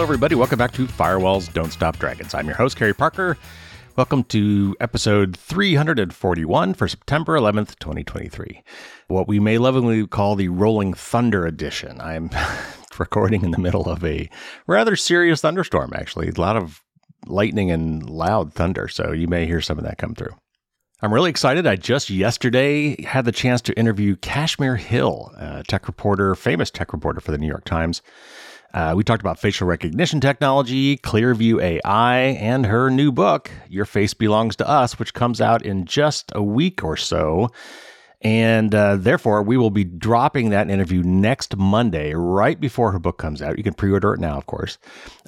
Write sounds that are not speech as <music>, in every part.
Hello, everybody. Welcome back to Firewalls Don't Stop Dragons. I'm your host, Carey Parker. Welcome to episode 341 for September 11th, 2023. What we may lovingly call the Rolling Thunder edition. I'm <laughs> recording in the middle of a rather serious thunderstorm, actually. A lot of lightning and loud thunder, so you may hear some of that come through. I'm really excited. I just yesterday had the chance to interview Kashmir Hill, a tech reporter, famous tech reporter for the New York Times. Uh, we talked about facial recognition technology, Clearview AI, and her new book, Your Face Belongs to Us, which comes out in just a week or so. And uh, therefore, we will be dropping that interview next Monday, right before her book comes out. You can pre order it now, of course.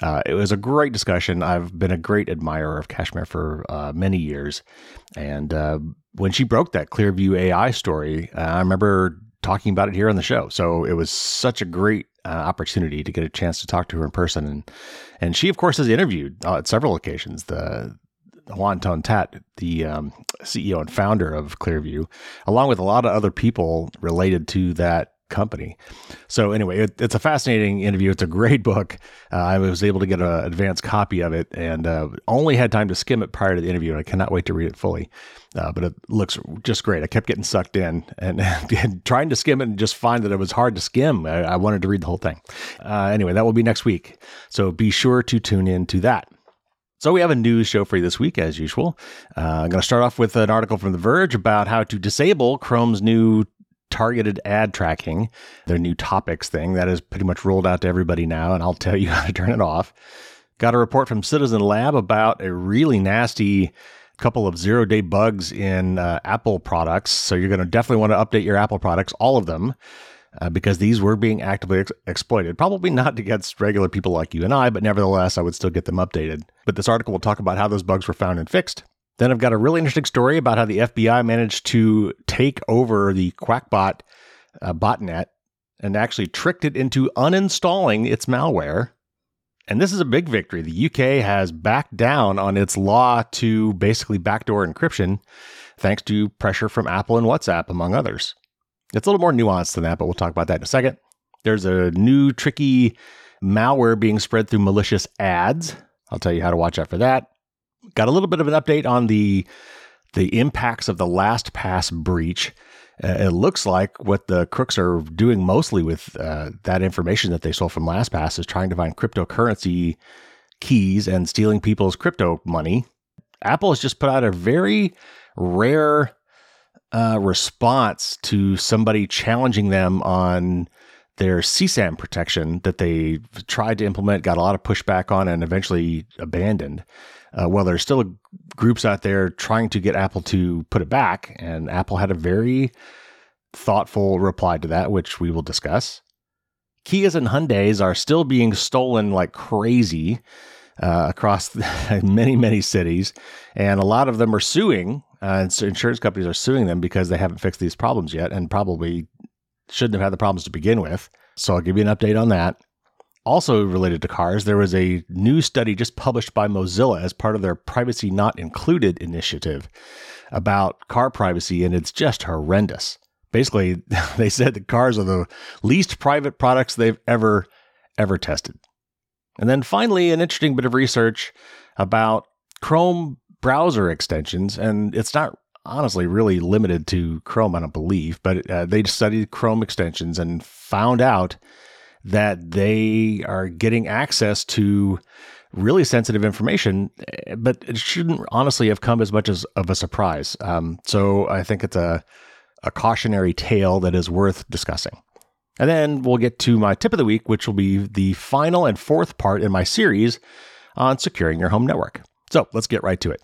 Uh, it was a great discussion. I've been a great admirer of Kashmir for uh, many years. And uh, when she broke that Clearview AI story, uh, I remember talking about it here on the show. So it was such a great uh, opportunity to get a chance to talk to her in person. And, and she, of course, has interviewed at several occasions the Hoan Ton-That, the um, CEO and founder of Clearview, along with a lot of other people related to that company. So anyway, it, it's a fascinating interview. It's a great book. Uh, I was able to get an advanced copy of it and uh, only had time to skim it prior to the interview. And I cannot wait to read it fully. Uh, but it looks just great. I kept getting sucked in and, <laughs> and, trying to skim it and just find that it was hard to skim. I, I wanted to read the whole thing. Uh, anyway, that will be next week. So be sure to tune in to that. So we have a news show for you this week, as usual. Uh, I'm going to start off with an article from The Verge about how to disable Chrome's new targeted ad tracking, their new topics thing that is pretty much rolled out to everybody now, and I'll tell you <laughs> how to turn it off. Got a report from Citizen Lab about a really nasty couple of zero day bugs in uh, Apple products. So you're going to definitely want to update your Apple products, all of them uh, because these were being actively ex- exploited. Probably not against regular people like you and I, but nevertheless, I would still get them updated. But this article will talk about how those bugs were found and fixed. Then I've got a really interesting story about how the FBI managed to take over the Qakbot uh, botnet and actually tricked it into uninstalling its malware. And this is a big victory. The UK has backed down on its law to basically backdoor encryption, thanks to pressure from Apple and WhatsApp, among others. It's a little more nuanced than that, but we'll talk about that in a second. There's a new tricky malware being spread through malicious ads. I'll tell you how to watch out for that. Got a little bit of an update on the the impacts of the LastPass breach. Uh, it looks like what the crooks are doing mostly with uh, that information that they stole from LastPass is trying to find cryptocurrency keys and stealing people's crypto money. Apple has just put out a very rare uh, response to somebody challenging them on their CSAM protection that they tried to implement, got a lot of pushback on, and eventually abandoned. Uh, well, there's still groups out there trying to get Apple to put it back, and Apple had a very thoughtful reply to that, which we will discuss. Kias and Hyundais are still being stolen like crazy uh, across <laughs> many, many cities, and a lot of them are suing uh, and so insurance companies are suing them because they haven't fixed these problems yet and probably shouldn't have had the problems to begin with. So I'll give you an update on that. Also related to cars, there was a new study just published by Mozilla as part of their Privacy Not Included initiative about car privacy, and it's just horrendous. Basically, <laughs> they said that cars are the least private products they've ever, ever tested. And then finally, an interesting bit of research about Chrome browser extensions, and it's not honestly really limited to Chrome, I don't believe, but uh, they studied Chrome extensions and found out that they are getting access to really sensitive information, eh, but it shouldn't honestly have come as much as of a surprise. Um, so I think it's a, a cautionary tale that is worth discussing. And then we'll get to my tip of the week, which will be the final and fourth part in my series on securing your home network. So let's get right to it.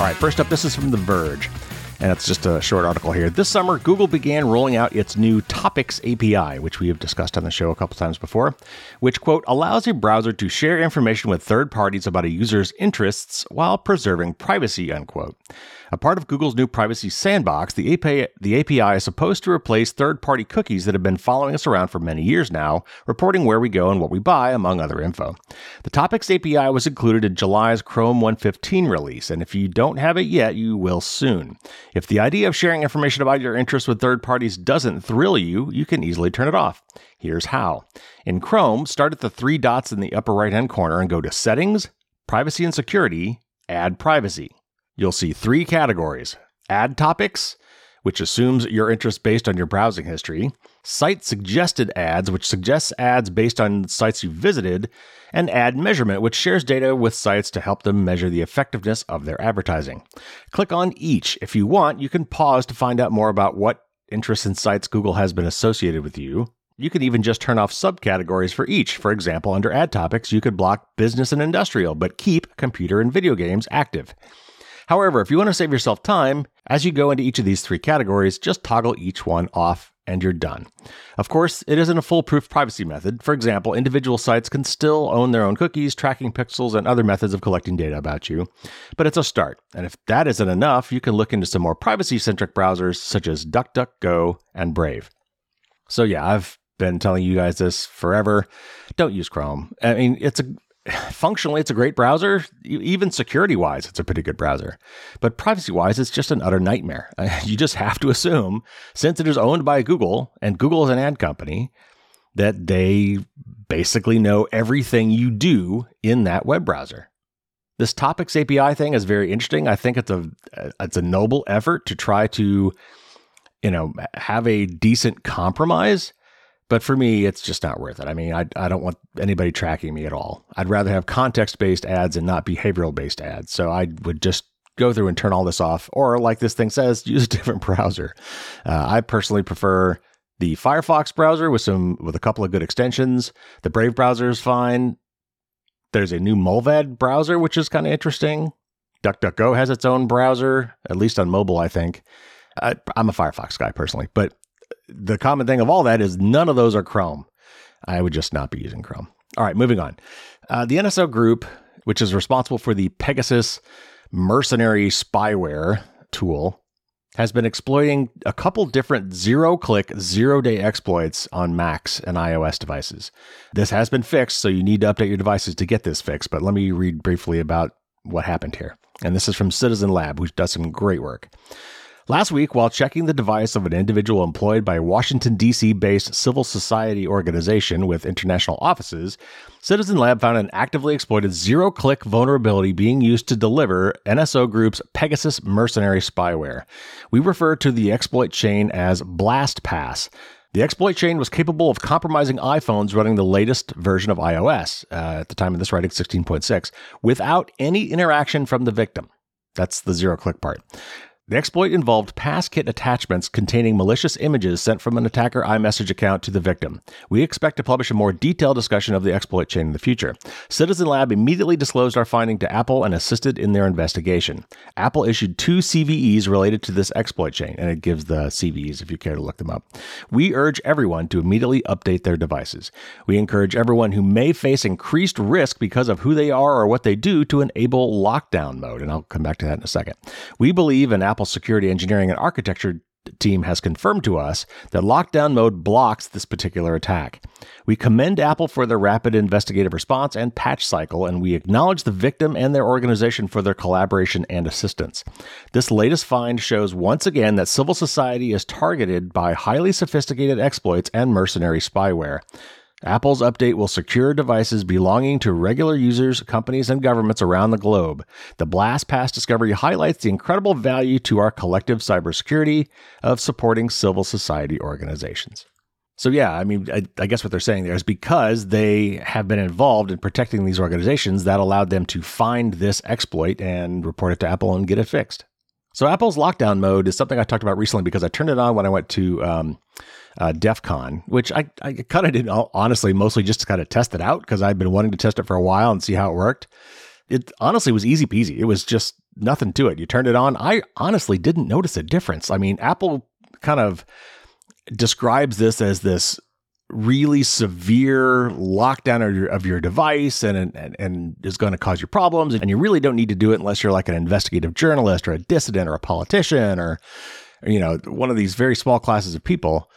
All right, first up, this is from The Verge and it's just a short article here. This summer, Google began rolling out its new Topics API, which we have discussed on the show a couple times before, which, quote, allows a browser to share information with third parties about a user's interests while preserving privacy, unquote. A part of Google's new privacy sandbox, the API, the API is supposed to replace third party cookies that have been following us around for many years now, reporting where we go and what we buy, among other info. The Topics API was included in July's Chrome 115 release, and if you don't have it yet, you will soon. If the idea of sharing information about your interests with third parties doesn't thrill you, you can easily turn it off. Here's how. In Chrome, start at the three dots in the upper right hand corner and go to Settings, Privacy and Security, Ad Privacy. You'll see three categories Ad Topics, which assumes your interest based on your browsing history, site suggested ads, which suggests ads based on sites you visited, and ad measurement, which shares data with sites to help them measure the effectiveness of their advertising. Click on each. If you want, you can pause to find out more about what interests and sites Google has been associated with you. You can even just turn off subcategories for each. For example, under ad topics, you could block business and industrial, but keep computer and video games active. However, if you want to save yourself time, as you go into each of these three categories, just toggle each one off and you're done. Of course, it isn't a foolproof privacy method. For example, individual sites can still own their own cookies, tracking pixels, and other methods of collecting data about you, but it's a start. And if that isn't enough, you can look into some more privacy centric browsers such as DuckDuckGo and Brave. So, yeah, I've been telling you guys this forever. Don't use Chrome. I mean, it's a functionally, it's a great browser. Even security wise, it's a pretty good browser. But privacy wise, it's just an utter nightmare. <laughs> You just have to assume, since it is owned by Google and Google is an ad company, that they basically know everything you do in that web browser. This topics API thing is very interesting. I think it's a it's a noble effort to try to you know have a decent compromise but for me, it's just not worth it. I mean, I, I don't want anybody tracking me at all. I'd rather have context based ads and not behavioral based ads. So I would just go through and turn all this off. Or, like this thing says, <laughs> use a different browser. Uh, I personally prefer the Firefox browser with some with a couple of good extensions. The Brave browser is fine. There's a new Mullvad browser, which is kind of interesting. DuckDuckGo has its own browser, at least on mobile, I think. I, I'm a Firefox guy personally, but the common thing of all that is none of those are Chrome. I would just not be using Chrome. All right, moving on. Uh, the NSO Group, which is responsible for the Pegasus mercenary spyware tool, has been exploiting a couple different zero click, zero day exploits on Macs and iOS devices. This has been fixed, so you need to update your devices to get this fixed. But let me read briefly about what happened here. And this is from Citizen Lab, who does some great work. Last week, while checking the device of an individual employed by a Washington, D.C. based civil society organization with international offices, Citizen Lab found an actively exploited zero click vulnerability being used to deliver NSO Group's Pegasus mercenary spyware. We refer to the exploit chain as BlastPass. The exploit chain was capable of compromising iPhones running the latest version of iOS, uh, at the time of this writing 16.6, without any interaction from the victim. That's the zero click part. The exploit involved passkit attachments containing malicious images sent from an attacker iMessage account to the victim. We expect to publish a more detailed discussion of the exploit chain in the future. Citizen Lab immediately disclosed our finding to Apple and assisted in their investigation. Apple issued two CVEs related to this exploit chain, and it gives the CVEs if you care to look them up. We urge everyone to immediately update their devices. We encourage everyone who may face increased risk because of who they are or what they do to enable lockdown mode, and I'll come back to that in a second. We believe in Apple Apple security engineering and architecture team has confirmed to us that lockdown mode blocks this particular attack. We commend Apple for their rapid investigative response and patch cycle, and we acknowledge the victim and their organization for their collaboration and assistance. This latest find shows once again that civil society is targeted by highly sophisticated exploits and mercenary spyware. Apple's update will secure devices belonging to regular users, companies, and governments around the globe. The BlastPass discovery highlights the incredible value to our collective cybersecurity of supporting civil society organizations. So, yeah, I mean, I, I, guess what they're saying there is because they have been involved in protecting these organizations, that allowed them to find this exploit and report it to Apple and get it fixed. So, Apple's lockdown mode is something I talked about recently because I turned it on when I went to um, uh, DEF CON, which I, I kind of did honestly mostly just to kind of test it out because I'd been wanting to test it for a while and see how it worked. It honestly was easy peasy. It was just nothing to it. You turned it on. I honestly didn't notice a difference. I mean, Apple kind of describes this as this really severe lockdown of your, of your device and, and, and is going to cause you problems. And you really don't need to do it unless you're like an investigative journalist or a dissident or a politician or, you know, one of these very small classes of people.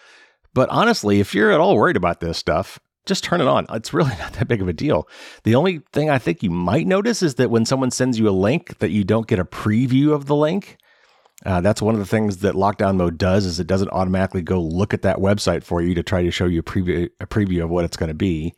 But honestly, if you're at all worried about this stuff, just turn it on. It's really <laughs> not that big of a deal. The only thing I think you might notice is that when someone sends you a link that you don't get a preview of the link. Uh, that's one of the things that lockdown mode does is it doesn't automatically go look at that website for you to try to show you a preview, a preview of what it's going to be,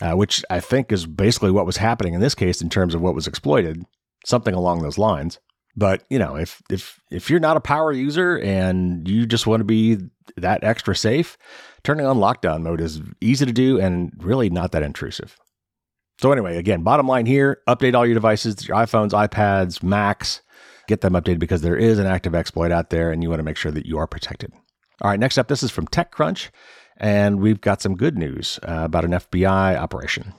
uh, which I think is basically what was happening in this case in terms of what was exploited, something along those lines. But you know, if if if you're not a power user and you just want to be that extra safe, turning on lockdown mode is easy to do and really not that intrusive. So anyway, again, bottom line here, update all your devices, your iPhones, iPads, Macs, get them updated because there is an active exploit out there and you want to make sure that you are protected. All right, next up, this is from TechCrunch, and we've got some good news uh, about an FBI operation.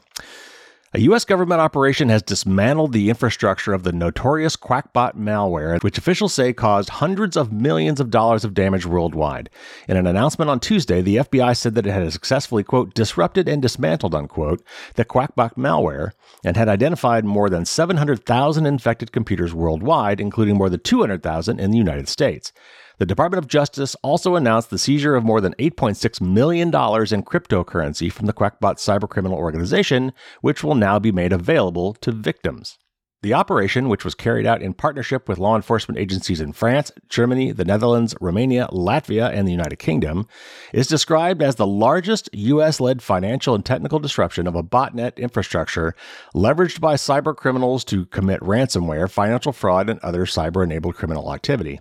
A U.S. government operation has dismantled the infrastructure of the notorious Qakbot malware, which officials say caused hundreds of millions of dollars of damage worldwide. In an announcement on Tuesday, the FBI said that it had successfully, quote, disrupted and dismantled, unquote, the Qakbot malware and had identified more than 700,000 infected computers worldwide, including more than 200,000 in the United States. The Department of Justice also announced the seizure of more than $8.6 million in cryptocurrency from the Qakbot cybercriminal organization, which will now be made available to victims. The operation, which was carried out in partnership with law enforcement agencies in France, Germany, the Netherlands, Romania, Latvia, and the United Kingdom, is described as the largest U.S. led financial and technical disruption of a botnet infrastructure leveraged by cyber criminals to commit ransomware, financial fraud, and other cyber enabled criminal activity.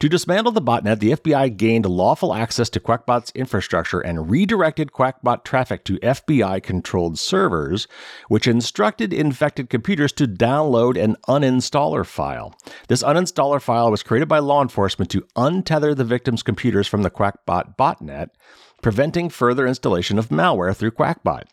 To dismantle the botnet, the FBI gained lawful access to Qakbot's infrastructure and redirected Qakbot traffic to FBI controlled servers, which instructed infected computers to download an uninstaller file. This uninstaller file was created by law enforcement to untether the victim's computers from the Qakbot botnet preventing further installation of malware through Qakbot.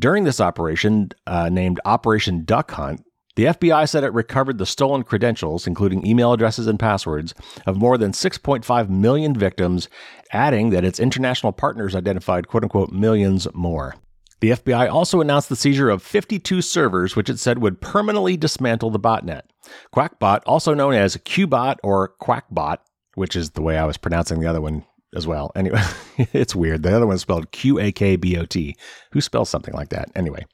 During this operation, uh, named Operation Duck Hunt, the FBI said it recovered the stolen credentials, including email addresses and passwords, of more than 6.5 million victims, adding that its international partners identified quote unquote millions more. The FBI also announced the seizure of 52 servers, which it said would permanently dismantle the botnet. Qakbot, also known as Qbot or Quackbot, which is the way I was pronouncing the other one as well. Anyway, <laughs> it's weird. The other one's spelled Q A K B O T. Who spells something like that? Anyway,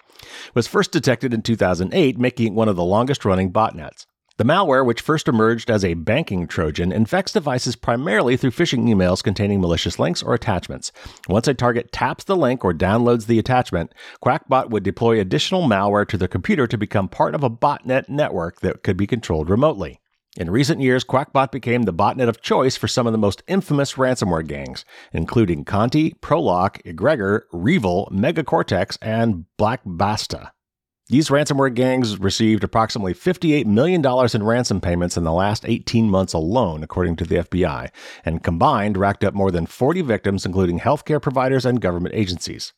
was first detected in 2008, making it one of the longest running botnets. The malware, which first emerged as a banking Trojan, infects devices primarily through phishing emails containing malicious links or attachments. Once a target taps the link or downloads the attachment, Qakbot would deploy additional malware to the computer to become part of a botnet network that could be controlled remotely. In recent years, Qakbot became the botnet of choice for some of the most infamous ransomware gangs, including Conti, Prolock, Egregor, Revil, Megacortex, and Black Basta. These ransomware gangs received approximately $58 million in ransom payments in the last 18 months alone, according to the FBI, and combined racked up more than 40 victims, including healthcare providers and government agencies.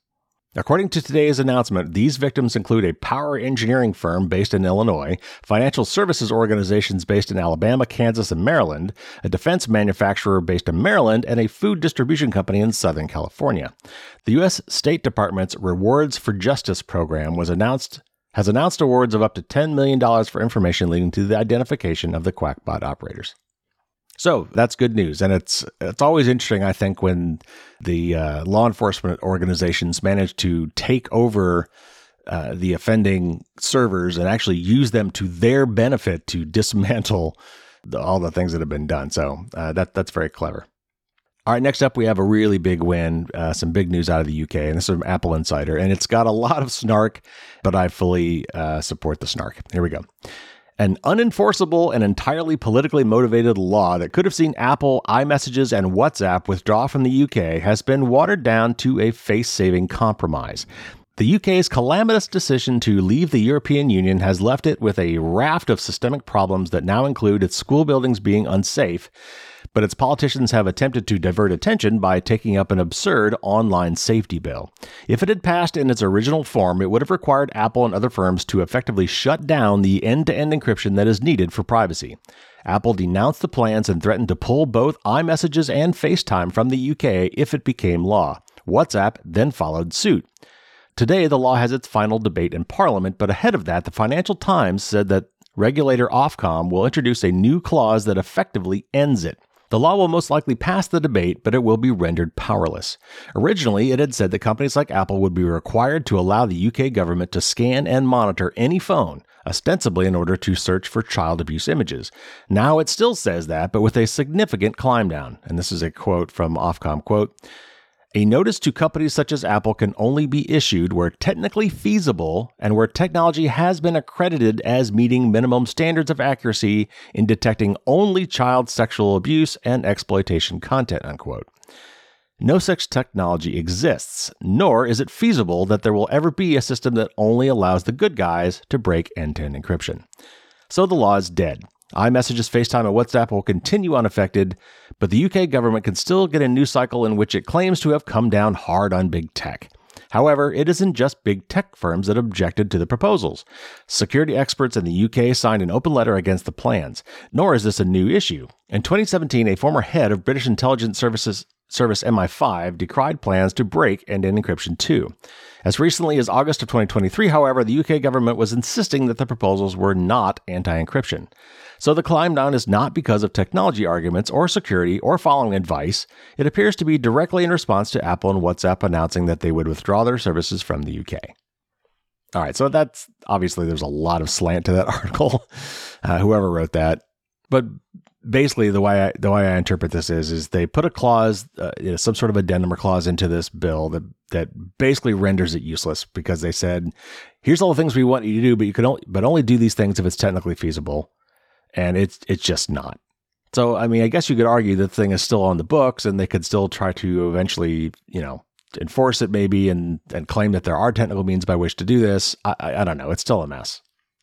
According to today's announcement, these victims include a power engineering firm based in Illinois, financial services organizations based in Alabama, Kansas, and Maryland, a defense manufacturer based in Maryland, and a food distribution company in Southern California. The U.S. State Department's Rewards for Justice program was announced has announced awards of up to $10 million for information leading to the identification of the Qakbot operators. So that's good news, and it's it's always interesting. I think when the uh, law enforcement organizations manage to take over uh, the offending servers and actually use them to their benefit to dismantle the, all the things that have been done. So uh, that that's very clever. All right, next up, we have a really big win, uh, some big news out of the UK, and this is from Apple Insider, and it's got a lot of snark, but I fully uh, support the snark. Here we go. An unenforceable and entirely politically motivated law that could have seen Apple, iMessages, and WhatsApp withdraw from the UK has been watered down to a face saving compromise. The UK's calamitous decision to leave the European Union has left it with a raft of systemic problems that now include its school buildings being unsafe but its politicians have attempted to divert attention by taking up an absurd online safety bill. If it had passed in its original form, it would have required Apple and other firms to effectively shut down the end to end encryption that is needed for privacy. Apple denounced the plans and threatened to pull both iMessages and FaceTime from the UK if it became law. WhatsApp then followed suit. Today, the law has its final debate in Parliament, but ahead of that, the Financial Times said that regulator Ofcom will introduce a new clause that effectively ends it. The law will most likely pass the debate, but it will be rendered powerless. Originally, it had said that companies like Apple would be required to allow the UK government to scan and monitor any phone, ostensibly in order to search for child abuse images. Now it still says that, but with a significant climb down. And this is a quote from Ofcom quote. A notice to companies such as Apple can only be issued where technically feasible and where technology has been accredited as meeting minimum standards of accuracy in detecting only child sexual abuse and exploitation content, unquote. No such technology exists, nor is it feasible that there will ever be a system that only allows the good guys to break end to end encryption. So the law is dead. iMessages, FaceTime, and WhatsApp will continue unaffected, but the UK government can still get a new cycle in which it claims to have come down hard on big tech. However, it isn't just big tech firms that objected to the proposals. Security experts in the UK signed an open letter against the plans, nor is this a new issue. In 2017, a former head of British intelligence services service MI5 decried plans to break end to end encryption too. As recently as August of 2023, however, the UK government was insisting that the proposals were not anti encryption. So the climb down is not because of technology arguments or security or following advice. It appears to be directly in response to Apple and WhatsApp announcing that they would withdraw their services from the UK. All right, so that's obviously there's a lot of slant to that <laughs> article. Uh, whoever wrote that, but basically the way I, the way I interpret this is is they put a clause, uh, you know, some sort of addendum or clause into this bill that that basically renders it useless because they said, here's all the things we want you to do, but you can only but only do these things if it's technically feasible, and it's it's just not. So I mean, I guess you could argue the thing is still on the books, and they could still try to eventually, you know. Enforce it maybe and and claim that there are technical means by which to do this. I, I, I don't know. It's still a mess.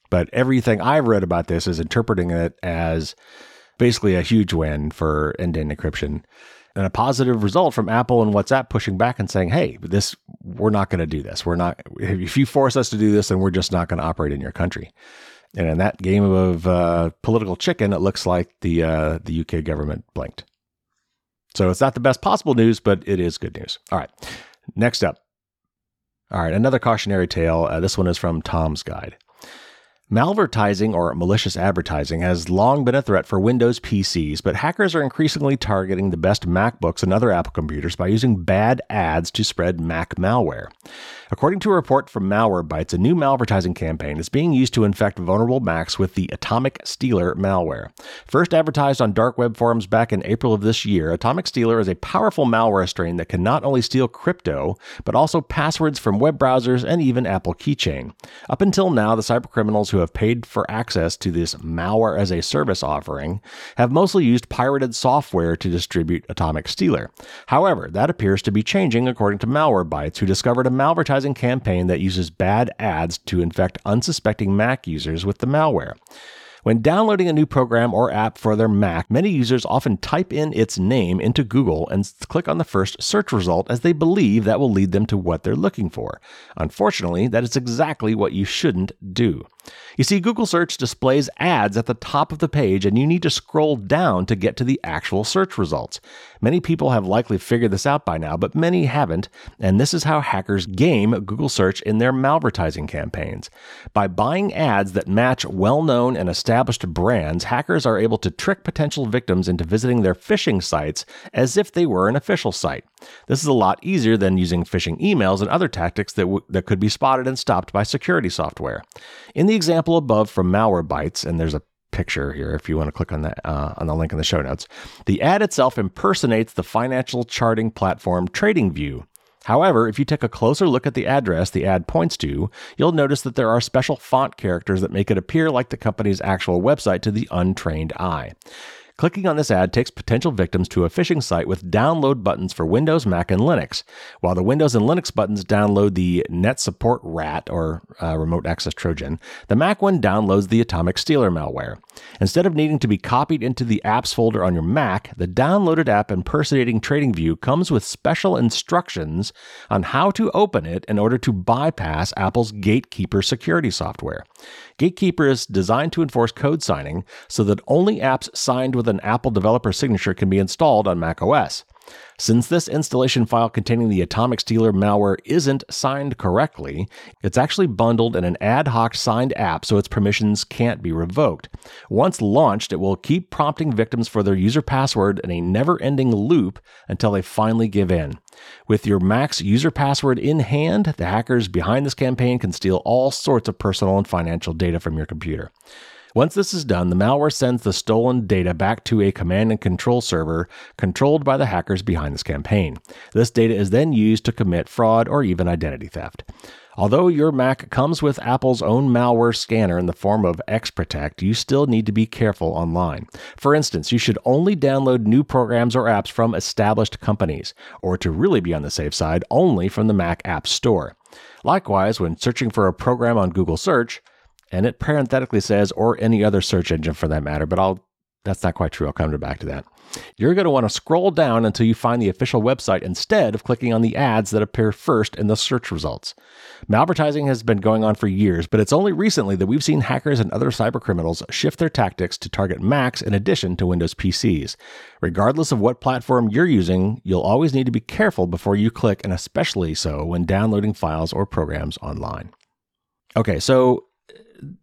But everything I've read about this is interpreting it as basically a huge win for end-to-end encryption and a positive result from Apple and WhatsApp pushing back and saying, "Hey, this we're not going to do this. We're not if you force us to do this, then we're just not going to operate in your country." And in that game of uh, political chicken, it looks like the uh, the UK government blinked. So it's not the best possible news, but it is good news. All right, next up. All right, another cautionary tale. Uh, this one is from Tom's Guide. Malvertising or malicious advertising has long been a threat for Windows PCs, but hackers are increasingly targeting the best MacBooks and other Apple computers by using bad ads to spread Mac malware. According to a report from Malwarebytes, a new malvertising campaign is being used to infect vulnerable Macs with the Atomic Stealer malware. First advertised on dark web forums back in April of this year, Atomic Stealer is a powerful malware strain that can not only steal crypto, but also passwords from web browsers and even Apple Keychain. Up until now, the cybercriminals who have paid for access to this malware as a service offering have mostly used pirated software to distribute Atomic Stealer. However, that appears to be changing according to Malwarebytes, who discovered a malvertising campaign that uses bad ads to infect unsuspecting Mac users with the malware. When downloading a new program or app for their Mac, many users often type in its name into Google and click on the first search result as they believe that will lead them to what they're looking for. Unfortunately, that is exactly what you shouldn't do. You see, Google search displays ads at the top of the page, and you need to scroll down to get to the actual search results. Many people have likely figured this out by now, but many haven't, and this is how hackers game Google search in their malvertising campaigns. By buying ads that match well known and established brands, hackers are able to trick potential victims into visiting their phishing sites as if they were an official site. This is a lot easier than using phishing emails and other tactics that, w- that could be spotted and stopped by security software. In the example above from Malwarebytes, and there's a picture here if you want to click on that uh, on the link in the show notes. The ad itself impersonates the financial charting platform TradingView. However, if you take a closer look at the address the ad points to, you'll notice that there are special font characters that make it appear like the company's actual website to the untrained eye. Clicking on this ad takes potential victims to a phishing site with download buttons for Windows, Mac, and Linux, while the Windows and Linux buttons download the NetSupport RAT or uh, Remote Access Trojan. The Mac one downloads the Atomic Stealer malware. Instead of needing to be copied into the apps folder on your Mac, the downloaded app impersonating TradingView comes with special instructions on how to open it in order to bypass Apple's Gatekeeper security software. Gatekeeper is designed to enforce code signing so that only apps signed with an Apple developer signature can be installed on macOS. Since this installation file containing the Atomic Stealer malware isn't signed correctly, it's actually bundled in an ad hoc signed app so its permissions can't be revoked. Once launched, it will keep prompting victims for their user password in a never ending loop until they finally give in. With your Mac's user password in hand, the hackers behind this campaign can steal all sorts of personal and financial data from your computer. Once this is done, the malware sends the stolen data back to a command and control server controlled by the hackers behind this campaign. This data is then used to commit fraud or even identity theft. Although your Mac comes with Apple's own malware scanner in the form of XProtect, you still need to be careful online. For instance, you should only download new programs or apps from established companies, or to really be on the safe side, only from the Mac App Store. Likewise, when searching for a program on Google Search, and it parenthetically says, or any other search engine for that matter, but I'll that's not quite true. I'll come back to that. You're going to want to scroll down until you find the official website instead of clicking on the ads that appear first in the search results. Malvertising has been going on for years, but it's only recently that we've seen hackers and other cybercriminals shift their tactics to target Macs in addition to Windows PCs. Regardless of what platform you're using, you'll always need to be careful before you click, and especially so when downloading files or programs online. Okay, so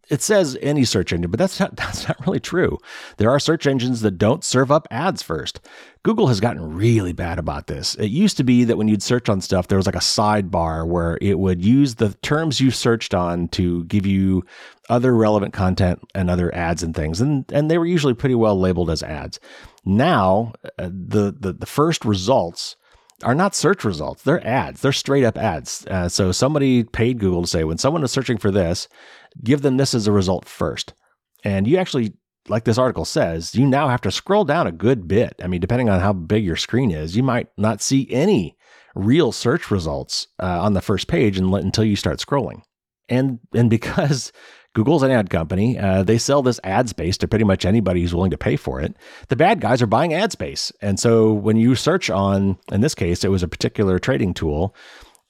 it says any search engine, but that's not <laughs> that's not really true. There are search engines that don't serve up ads first. Google has gotten really bad about this. It used to be that when you'd search on stuff, there was like a sidebar where it would use the terms you searched on to give you other relevant content and other ads and things, and and they were usually pretty well labeled as ads. Now, uh, the, the the first results are not search results. They're ads. They're straight up ads. Uh, so somebody paid Google to say when someone is searching for this, give them this as a result first. And you actually, like this article says, you now have to scroll down a good bit. I mean, depending on how big your screen is, you might not see any real search results uh, on the first page until you start scrolling. And and <laughs> because Google's an ad company. Uh, they sell this ad space to pretty much anybody who's willing to pay for it. The bad guys are buying ad space. And so when you search on, in this case, it was a particular trading tool,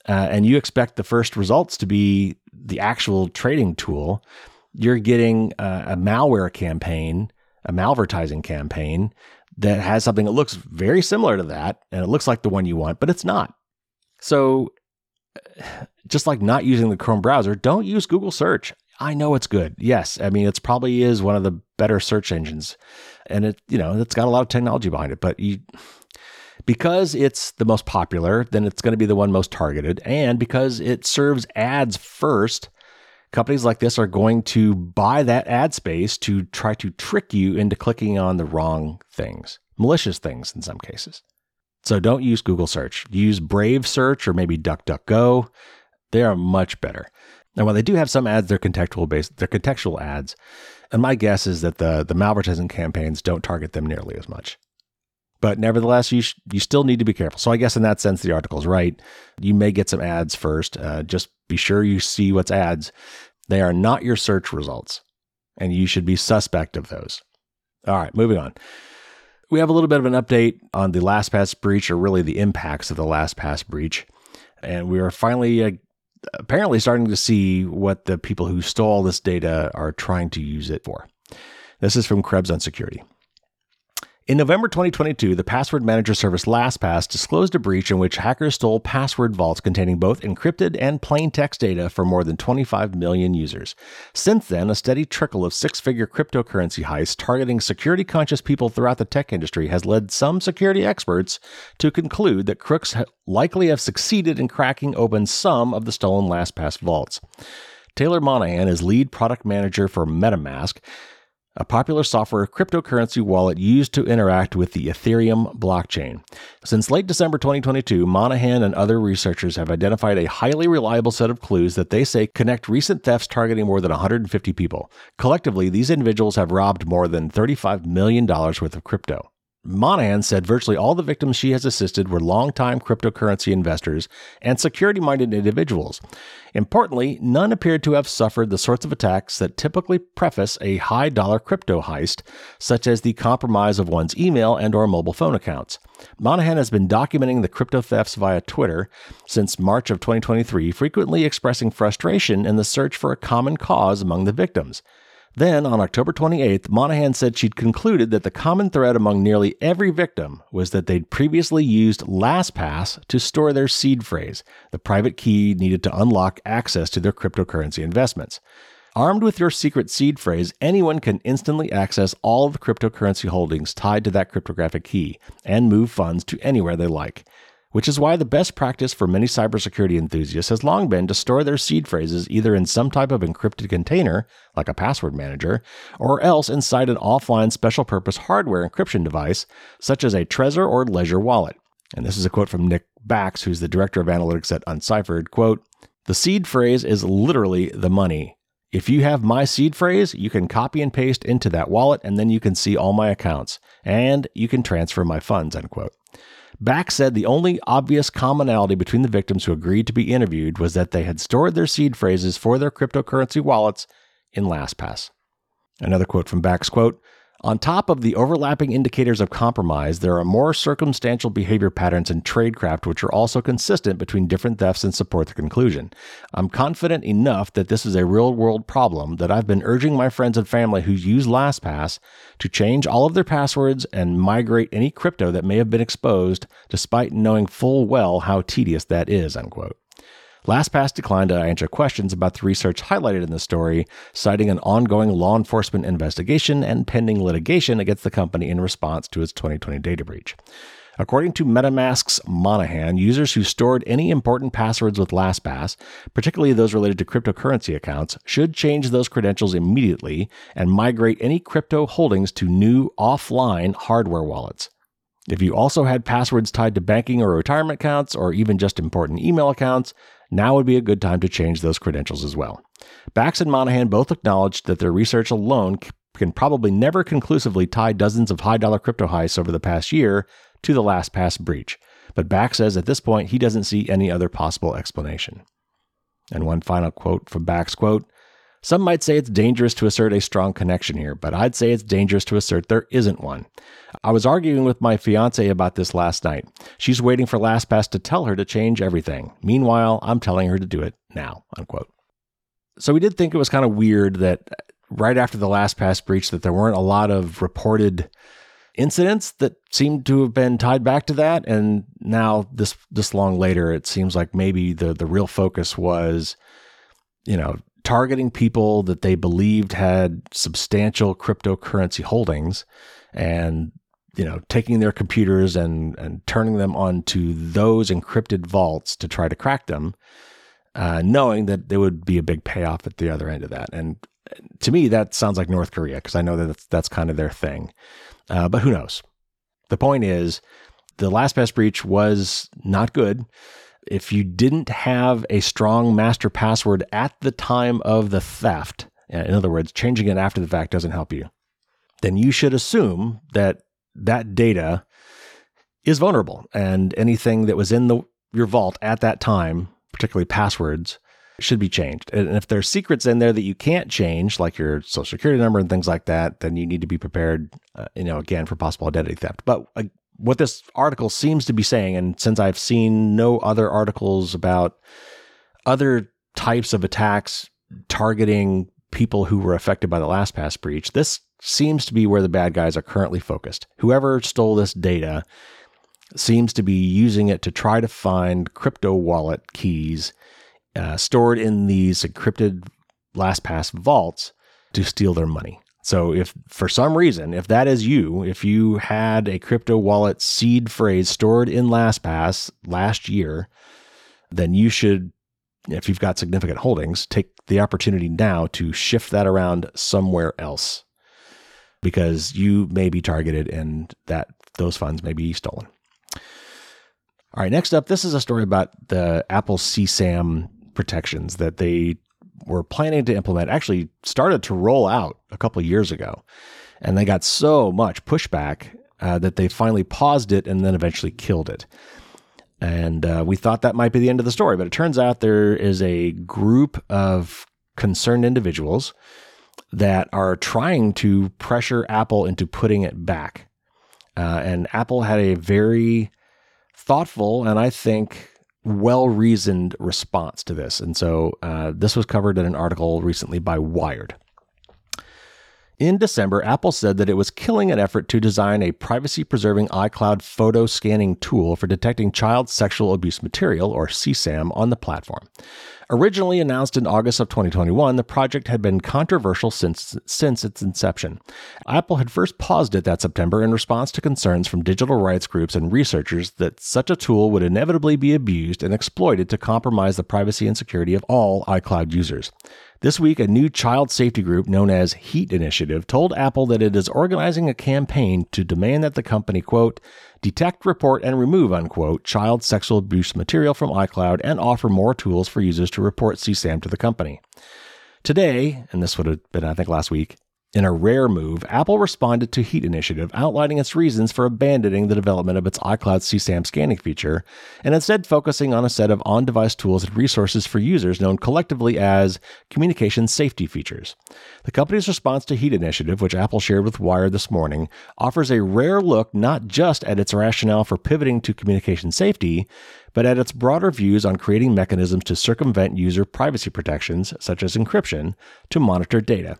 uh, and you expect the first results to be the actual trading tool, you're getting a, a malware campaign, a malvertising campaign that has something that looks very similar to that. And it looks like the one you want, but it's not. So just like not using the Chrome browser, don't use Google search. I know it's good. Yes. I mean, it's probably is one of the better search engines and it, you know, it's got a lot of technology behind it, but you, because it's the most popular, then it's going to be the one most targeted. And because it serves ads first, companies like this are going to buy that ad space to try to trick you into clicking on the wrong things, malicious things in some cases. So don't use Google search. Use Brave search or maybe DuckDuckGo. They are much better. Now, while they do have some ads, they're contextual based, they're contextual ads. And my guess is that the, the malvertising campaigns don't target them nearly as much. But nevertheless, you, sh- you still need to be careful. So I guess in that sense, the article is right. You may get some ads first. Uh, just be sure you see what's ads. They are not your search results, and you should be suspect of those. All right, moving on. We have a little bit of an update on the LastPass breach, or really the impacts of the LastPass breach. And we are finally uh, apparently starting to see what the people who stole this data are trying to use it for. This is from Krebs on Security. In November 2022, the password manager service LastPass disclosed a breach in which hackers stole password vaults containing both encrypted and plain text data for more than 25 million users. Since then, a steady trickle of six figure cryptocurrency heists targeting security conscious people throughout the tech industry has led some security experts to conclude that crooks likely have succeeded in cracking open some of the stolen LastPass vaults. Taylor Monahan is lead product manager for MetaMask a popular software cryptocurrency wallet used to interact with the Ethereum blockchain. Since late December 2022, Monahan and other researchers have identified a highly reliable set of clues that they say connect recent thefts targeting more than 150 people. Collectively, these individuals have robbed more than $35 million worth of crypto. Monahan said virtually all the victims she has assisted were longtime cryptocurrency investors and security minded individuals. Importantly, none appeared to have suffered the sorts of attacks that typically preface a high dollar crypto heist, such as the compromise of one's email and or mobile phone accounts. Monahan has been documenting the crypto thefts via Twitter since March of 2023, frequently expressing frustration in the search for a common cause among the victims. Then, on October 28th, Monahan said she'd concluded that the common thread among nearly every victim was that they'd previously used LastPass to store their seed phrase, the private key needed to unlock access to their cryptocurrency investments. Armed with your secret seed phrase, anyone can instantly access all of the cryptocurrency holdings tied to that cryptographic key and move funds to anywhere they like which is why the best practice for many cybersecurity enthusiasts has long been to store their seed phrases either in some type of encrypted container, like a password manager, or else inside an offline special purpose hardware encryption device, such as a Trezor or Ledger wallet. And this is a quote from Nick Bax, who's the director of analytics at Unciphered. Quote, the seed phrase is literally the money. If you have my seed phrase, you can copy and paste into that wallet, and then you can see all my accounts, and you can transfer my funds, unquote. Bax said the only obvious commonality between the victims who agreed to be interviewed was that they had stored their seed phrases for their cryptocurrency wallets in LastPass. Another quote from Bax's quote, on top of the overlapping indicators of compromise, there are more circumstantial behavior patterns in tradecraft which are also consistent between different thefts and support the conclusion. I'm confident enough that this is a real world problem that I've been urging my friends and family who use LastPass to change all of their passwords and migrate any crypto that may have been exposed, despite knowing full well how tedious that is. Unquote. LastPass declined to answer questions about the research highlighted in the story, citing an ongoing law enforcement investigation and pending litigation against the company in response to its 2020 data breach. According to MetaMask's Monahan, users who stored any important passwords with LastPass, particularly those related to cryptocurrency accounts, should change those credentials immediately and migrate any crypto holdings to new offline hardware wallets. If you also had passwords tied to banking or retirement accounts, or even just important email accounts, now would be a good time to change those credentials as well. Bax and Monahan both acknowledged that their research alone can probably never conclusively tie dozens of high dollar crypto heists over the past year to the LastPass breach. But Bax says at this point he doesn't see any other possible explanation. And one final quote from Bax quote, some might say it's dangerous to assert a strong connection here, but I'd say it's dangerous to assert there isn't one. I was arguing with my fiance about this last night. She's waiting for LastPass to tell her to change everything. Meanwhile, I'm telling her to do it now. Unquote. So we did think it was kind of weird that right after the LastPass breach that there weren't a lot of reported incidents that seemed to have been tied back to that and now this this long later it seems like maybe the the real focus was you know targeting people that they believed had substantial cryptocurrency holdings and you know taking their computers and and turning them onto those encrypted vaults to try to crack them uh, knowing that there would be a big payoff at the other end of that. And to me that sounds like north korea because i know that that's, that's kind of their thing. Uh, but who knows? The point is the LastPass breach was not good if you didn't have a strong master password at the time of the theft, in other words, changing it after the fact doesn't help you, then you should assume that that data is vulnerable and anything that was in the your vault at that time, particularly passwords, should be changed. And if there's secrets in there that you can't change, like your social security number and things like that, then you need to be prepared, uh, you know, again for possible identity theft. But uh, what this article seems to be saying, and since I've seen no other articles about other types of attacks targeting people who were affected by the LastPass breach, this seems to be where the bad guys are currently focused. Whoever stole this data seems to be using it to try to find crypto wallet keys uh, stored in these encrypted LastPass vaults to steal their money. So if for some reason, if that is you, if you had a crypto wallet seed phrase stored in LastPass last year, then you should, if you've got significant holdings, take the opportunity now to shift that around somewhere else because you may be targeted and that those funds may be stolen. All right, next up, this is a story about the Apple CSAM protections that they were planning to implement actually started to roll out a couple years ago. And they got so much pushback uh, that they finally paused it and then eventually killed it. And uh, we thought that might be the end of the story, but it turns out there is a group of concerned individuals that are trying to pressure Apple into putting it back. Uh, and Apple had a very thoughtful and I think well reasoned response to this. And so uh, this was covered in an article recently by Wired. In December, Apple said that it was killing an effort to design a privacy preserving iCloud photo scanning tool for detecting child sexual abuse material, or CSAM, on the platform. Originally announced in August of 2021, the project had been controversial since, since its inception. Apple had first paused it that September in response to concerns from digital rights groups and researchers that such a tool would inevitably be abused and exploited to compromise the privacy and security of all iCloud users. This week, a new child safety group known as Heat Initiative told Apple that it is organizing a campaign to demand that the company, quote, detect, report, and remove, unquote, child sexual abuse material from iCloud and offer more tools for users to report CSAM to the company. Today, and this would have been, I think, last week, in a rare move, Apple responded to Heat Initiative, outlining its reasons for abandoning the development of its iCloud CSAM scanning feature, and instead focusing on a set of on device tools and resources for users known collectively as communication safety features. The company's response to Heat Initiative, which Apple shared with Wired this morning, offers a rare look not just at its rationale for pivoting to communication safety, but at its broader views on creating mechanisms to circumvent user privacy protections, such as encryption, to monitor data.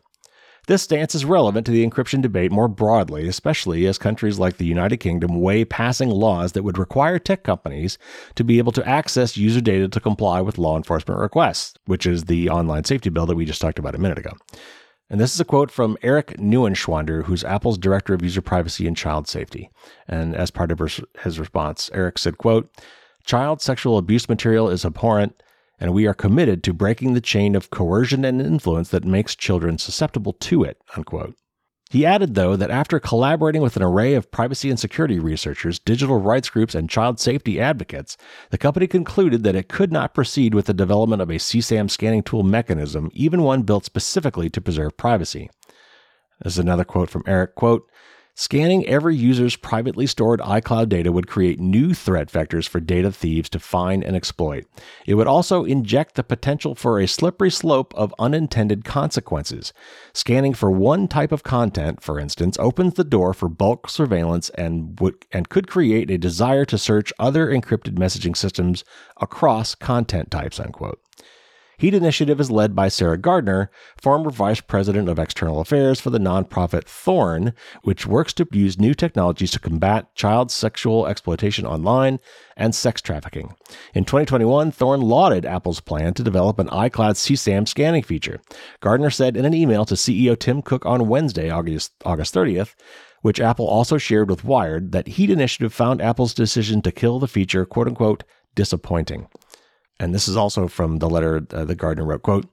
This stance is relevant to the encryption debate more broadly, especially as countries like the United Kingdom weigh passing laws that would require tech companies to be able to access user data to comply with law enforcement requests, which is the online safety bill that we just talked about a minute ago. And this is a quote from Erik Neuenschwander, who's Apple's Director of User Privacy and Child Safety. And as part of his response, Eric said, quote, Child sexual abuse material is abhorrent and we are committed to breaking the chain of coercion and influence that makes children susceptible to it. Unquote. He added, though, that after collaborating with an array of privacy and security researchers, digital rights groups, and child safety advocates, the company concluded that it could not proceed with the development of a CSAM scanning tool mechanism, even one built specifically to preserve privacy. This is another quote from Eric, quote, Scanning every user's privately stored iCloud data would create new threat vectors for data thieves to find and exploit. It would also inject the potential for a slippery slope of unintended consequences. Scanning for one type of content, for instance, opens the door for bulk surveillance and, would, and could create a desire to search other encrypted messaging systems across content types. Unquote. Heat Initiative is led by Sarah Gardner, former vice president of external affairs for the nonprofit Thorn, which works to use new technologies to combat child sexual exploitation online and sex trafficking. In 2021, Thorn lauded Apple's plan to develop an iCloud CSAM scanning feature. Gardner said in an email to CEO Tim Cook on Wednesday, August, August 30th, which Apple also shared with Wired, that Heat Initiative found Apple's decision to kill the feature, quote unquote, disappointing and this is also from the letter uh, that Gardner wrote, quote,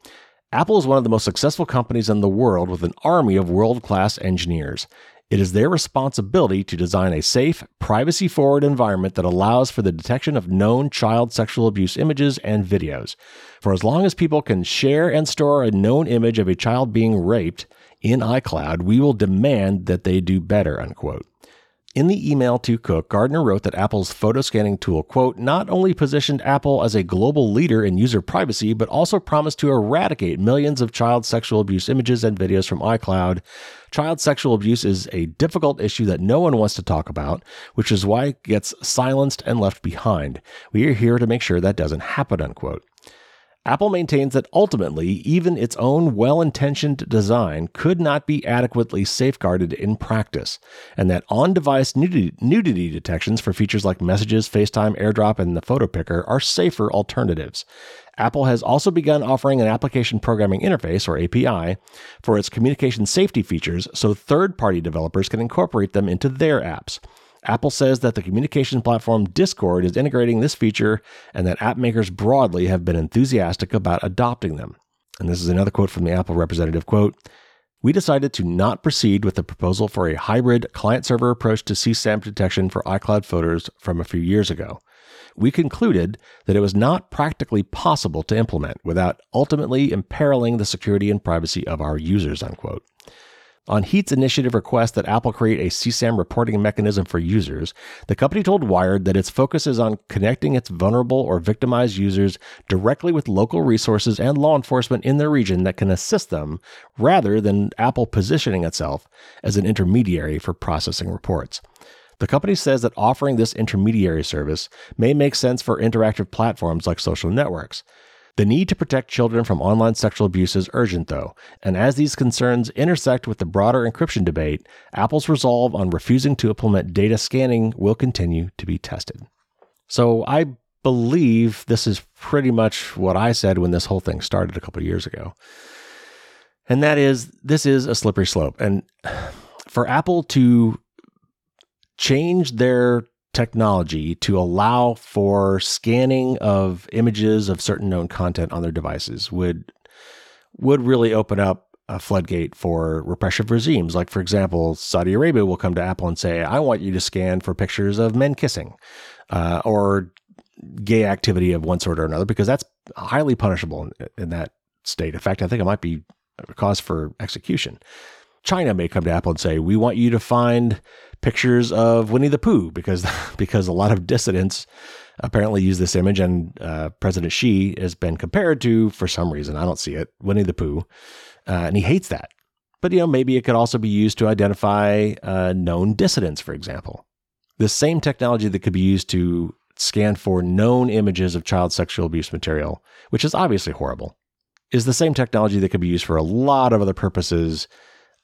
Apple is one of the most successful companies in the world with an army of world-class engineers. It is their responsibility to design a safe, privacy forward environment that allows for the detection of known child sexual abuse images and videos. For as long as people can share and store a known image of a child being raped in iCloud, we will demand that they do better, unquote. In the email to Cook, Gardner wrote that Apple's photo scanning tool, quote, not only positioned Apple as a global leader in user privacy, but also promised to eradicate millions of child sexual abuse images and videos from iCloud. Child sexual abuse is a difficult issue that no one wants to talk about, which is why it gets silenced and left behind. We are here to make sure that doesn't happen, unquote. Apple maintains that ultimately, even its own well intentioned design could not be adequately safeguarded in practice, and that on device nudity, nudity, detections for features like Messages, FaceTime, AirDrop, and the Photo Picker are safer alternatives. Apple has also begun offering an application programming interface, or API, for its communication safety features so third party developers can incorporate them into their apps. Apple says that the communication platform Discord is integrating this feature and that app makers broadly have been enthusiastic about adopting them. And this is another quote from the Apple representative quote, we decided to not proceed with the proposal for a hybrid client server approach to CSAM detection for iCloud photos from a few years ago. We concluded that it was not practically possible to implement without ultimately imperiling the security and privacy of our users, unquote. On Heat's initiative request that Apple create a CSAM reporting mechanism for users, the company told Wired that its focus is on connecting its vulnerable or victimized users directly with local resources and law enforcement in their region that can assist them, rather than Apple positioning itself as an intermediary for processing reports. The company says that offering this intermediary service may make sense for interactive platforms like social networks. The need to protect children from online sexual abuse is urgent, though, and as these concerns intersect with the broader encryption debate, Apple's resolve on refusing to implement data scanning will continue to be tested. So I believe this is pretty much what I said when this whole thing started a couple of years ago. And that is, this is a slippery slope. And <sighs> for Apple to change their technology to allow for scanning of images of certain known content on their devices would would really open up a floodgate for repressive regimes. Like, for example, Saudi Arabia will come to Apple and say, I want you to scan for pictures of men kissing uh, or gay activity of one sort or another, because that's highly punishable in, in that state. In fact, I think it might be a cause for execution. China may come to Apple and say, "We want you to find pictures of Winnie the Pooh," because <laughs> because a lot of dissidents apparently use this image, and uh, President Xi has been compared to, for some reason, I don't see it, Winnie the Pooh, uh, and he hates that. But you know, maybe it could also be used to identify uh, known dissidents, for example. The same technology that could be used to scan for known images of child sexual abuse material, which is obviously horrible, is the same technology that could be used for a lot of other purposes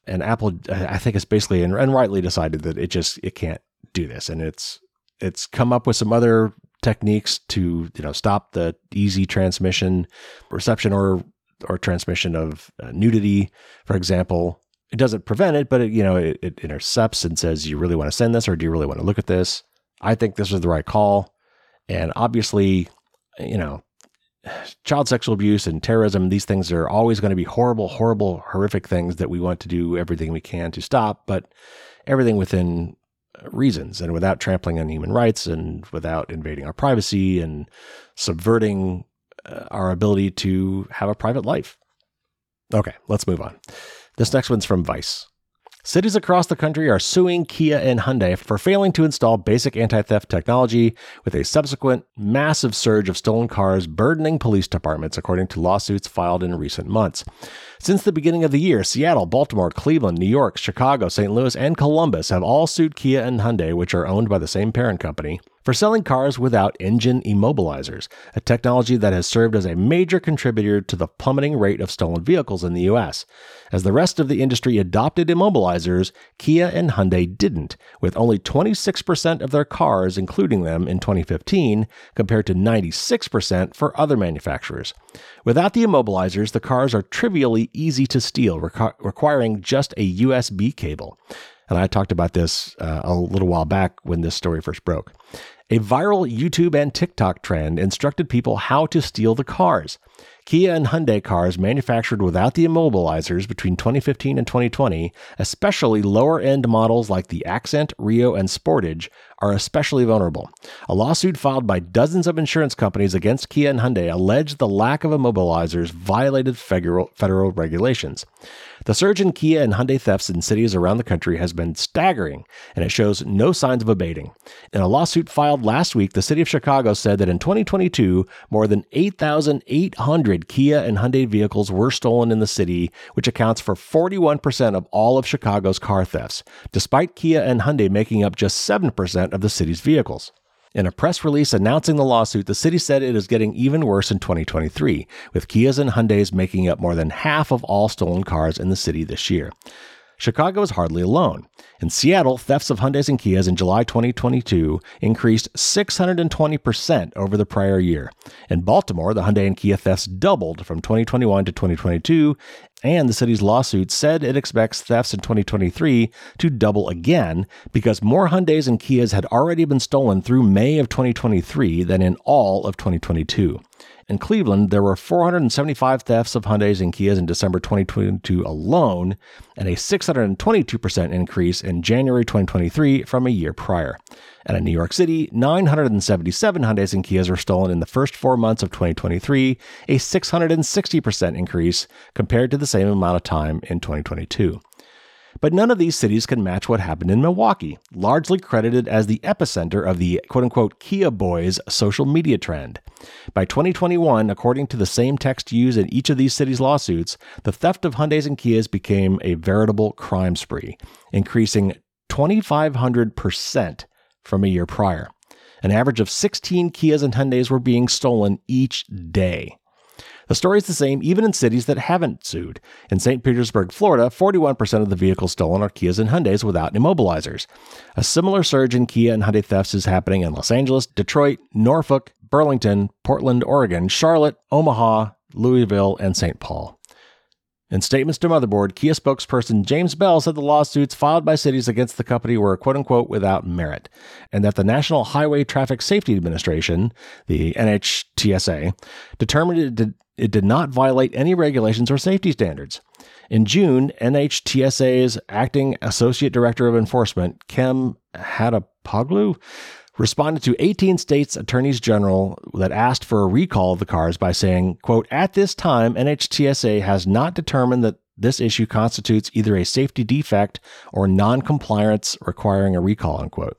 and Apple, I think, it's basically and, and rightly decided that it just it can't do this, and it's it's come up with some other techniques to you know stop the easy transmission, reception, or or transmission of uh, nudity, for example. It doesn't prevent it, but it, you know it, it intercepts and says, "You really want to send this, or do you really want to look at this?" I think this is the right call, and obviously, you know, child sexual abuse and terrorism, these things are always going to be horrible, horrible, horrific things that we want to do everything we can to stop, but everything within reasons and without trampling on human rights and without invading our privacy and subverting uh, our ability to have a private life. Okay, let's move on. This next one's from Vice. Cities across the country are suing Kia and Hyundai for failing to install basic anti theft technology, with a subsequent massive surge of stolen cars burdening police departments, according to lawsuits filed in recent months. Since the beginning of the year, Seattle, Baltimore, Cleveland, New York, Chicago, St. Louis, and Columbus have all sued Kia and Hyundai, which are owned by the same parent company, for selling cars without engine immobilizers, a technology that has served as a major contributor to the plummeting rate of stolen vehicles in the US. As the rest of the industry adopted immobilizers, Kia and Hyundai didn't, with only 26% of their cars including them in 2015, compared to 96% for other manufacturers. Without the immobilizers, the cars are trivially easy to steal, requ- requiring just a USB cable. And I talked about this uh, a little while back when this story first broke. A viral YouTube and TikTok trend instructed people how to steal the cars. Kia and Hyundai cars manufactured without the immobilizers between 2015 and 2020, especially lower end models like the Accent, Rio, and Sportage, are especially vulnerable. A lawsuit filed by dozens of insurance companies against Kia and Hyundai alleged the lack of immobilizers violated federal, federal regulations. The surge in Kia and Hyundai thefts in cities around the country has been staggering, and it shows no signs of abating. In a lawsuit filed last week, the city of Chicago said that in 2022, more than 8,800 Kia and Hyundai vehicles were stolen in the city, which accounts for 41% of all of Chicago's car thefts, despite Kia and Hyundai making up just 7% of the city's vehicles. In a press release announcing the lawsuit, the city said it is getting even worse in 2023, with Kias and Hyundais making up more than half of all stolen cars in the city this year. Chicago is hardly alone. In Seattle, thefts of Hyundais and Kias in July 2022 increased 620% over the prior year. In Baltimore, the Hyundai and Kia thefts doubled from 2021 to 2022, and the city's lawsuit said it expects thefts in 2023 to double again because more Hyundais and Kias had already been stolen through May of 2023 than in all of 2022. In Cleveland, there were 475 thefts of Hyundais and Kias in December 2022 alone, and a 622% increase in January 2023 from a year prior. And in New York City, 977 Hyundais and Kias were stolen in the first four months of 2023, a 660% increase compared to the same amount of time in 2022. But none of these cities can match what happened in Milwaukee, largely credited as the epicenter of the quote unquote Kia Boys social media trend. By 2021, according to the same text used in each of these cities' lawsuits, the theft of Hyundais and Kias became a veritable crime spree, increasing 2,500% from a year prior. An average of 16 Kias and Hyundais were being stolen each day. The story is the same even in cities that haven't sued. In St. Petersburg, Florida, 41% of the vehicles stolen are Kias and Hyundais without immobilizers. A similar surge in Kia and Hyundai thefts is happening in Los Angeles, Detroit, Norfolk, Burlington, Portland, Oregon, Charlotte, Omaha, Louisville, and St. Paul. In statements to Motherboard, Kia spokesperson James Bell said the lawsuits filed by cities against the company were quote unquote without merit, and that the National Highway Traffic Safety Administration, the NHTSA, determined it did, it did not violate any regulations or safety standards. In June, NHTSA's acting associate director of enforcement, Kem Hatapoglu, responded to 18 states attorneys general that asked for a recall of the cars by saying, quote, at this time, NHTSA has not determined that this issue constitutes either a safety defect or non-compliance requiring a recall, unquote.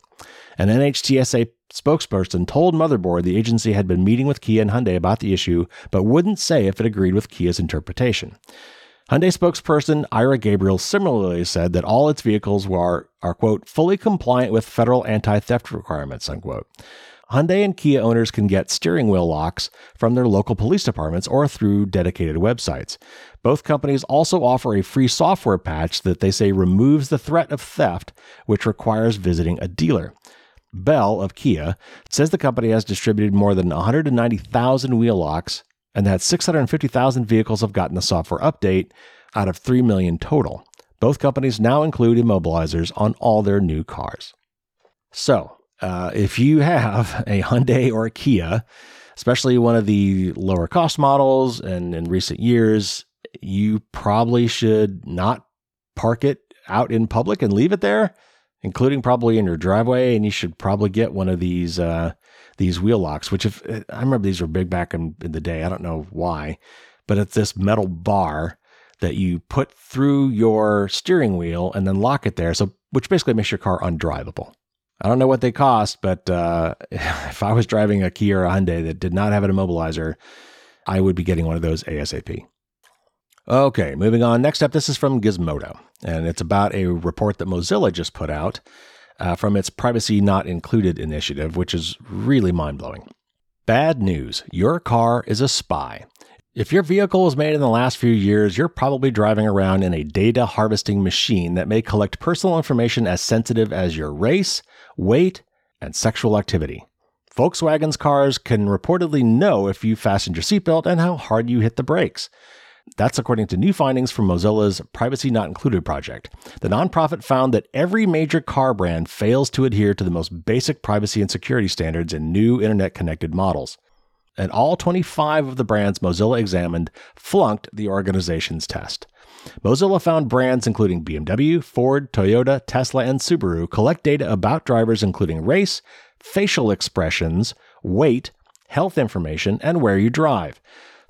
An NHTSA spokesperson told Motherboard the agency had been meeting with Kia and Hyundai about the issue, but wouldn't say if it agreed with Kia's interpretation. Hyundai spokesperson Ira Gabriel similarly said that all its vehicles were, are, quote, fully compliant with federal anti theft requirements, unquote. Hyundai and Kia owners can get steering wheel locks from their local police departments or through dedicated websites. Both companies also offer a free software patch that they say removes the threat of theft, which requires visiting a dealer. Bell of Kia says the company has distributed more than 190,000 wheel locks and that 650,000 vehicles have gotten the software update out of 3 million total. Both companies now include immobilizers on all their new cars. So, uh, if you have a Hyundai or a Kia, especially one of the lower cost models, and in recent years, you probably should not park it out in public and leave it there, including probably in your driveway. And you should probably get one of these uh, these wheel locks, which if I remember these were big back in, in the day. I don't know why, but it's this metal bar that you put through your steering wheel and then lock it there. So, which basically makes your car undrivable. I don't know what they cost, but uh, <laughs> if I was driving a Kia or a Hyundai that did not have an immobilizer, I would be getting one of those ASAP. Okay, moving on. Next up, this is from Gizmodo, and it's about a report that Mozilla just put out uh, from its Privacy Not Included initiative, which is really mind blowing. Bad news your car is a spy. If your vehicle was made in the last few years, you're probably driving around in a data harvesting machine that may collect personal information as sensitive as your race, weight, and sexual activity. Volkswagen's cars can reportedly know if you fastened your seatbelt and how hard you hit the brakes. That's according to new findings from Mozilla's Privacy Not Included project. The nonprofit found that every major car brand fails to adhere to the most basic privacy and security standards in new internet connected models. And all 25 of the brands Mozilla examined flunked the organization's test. Mozilla found brands including BMW, Ford, Toyota, Tesla, and Subaru collect data about drivers including race, facial expressions, weight, health information, and where you drive.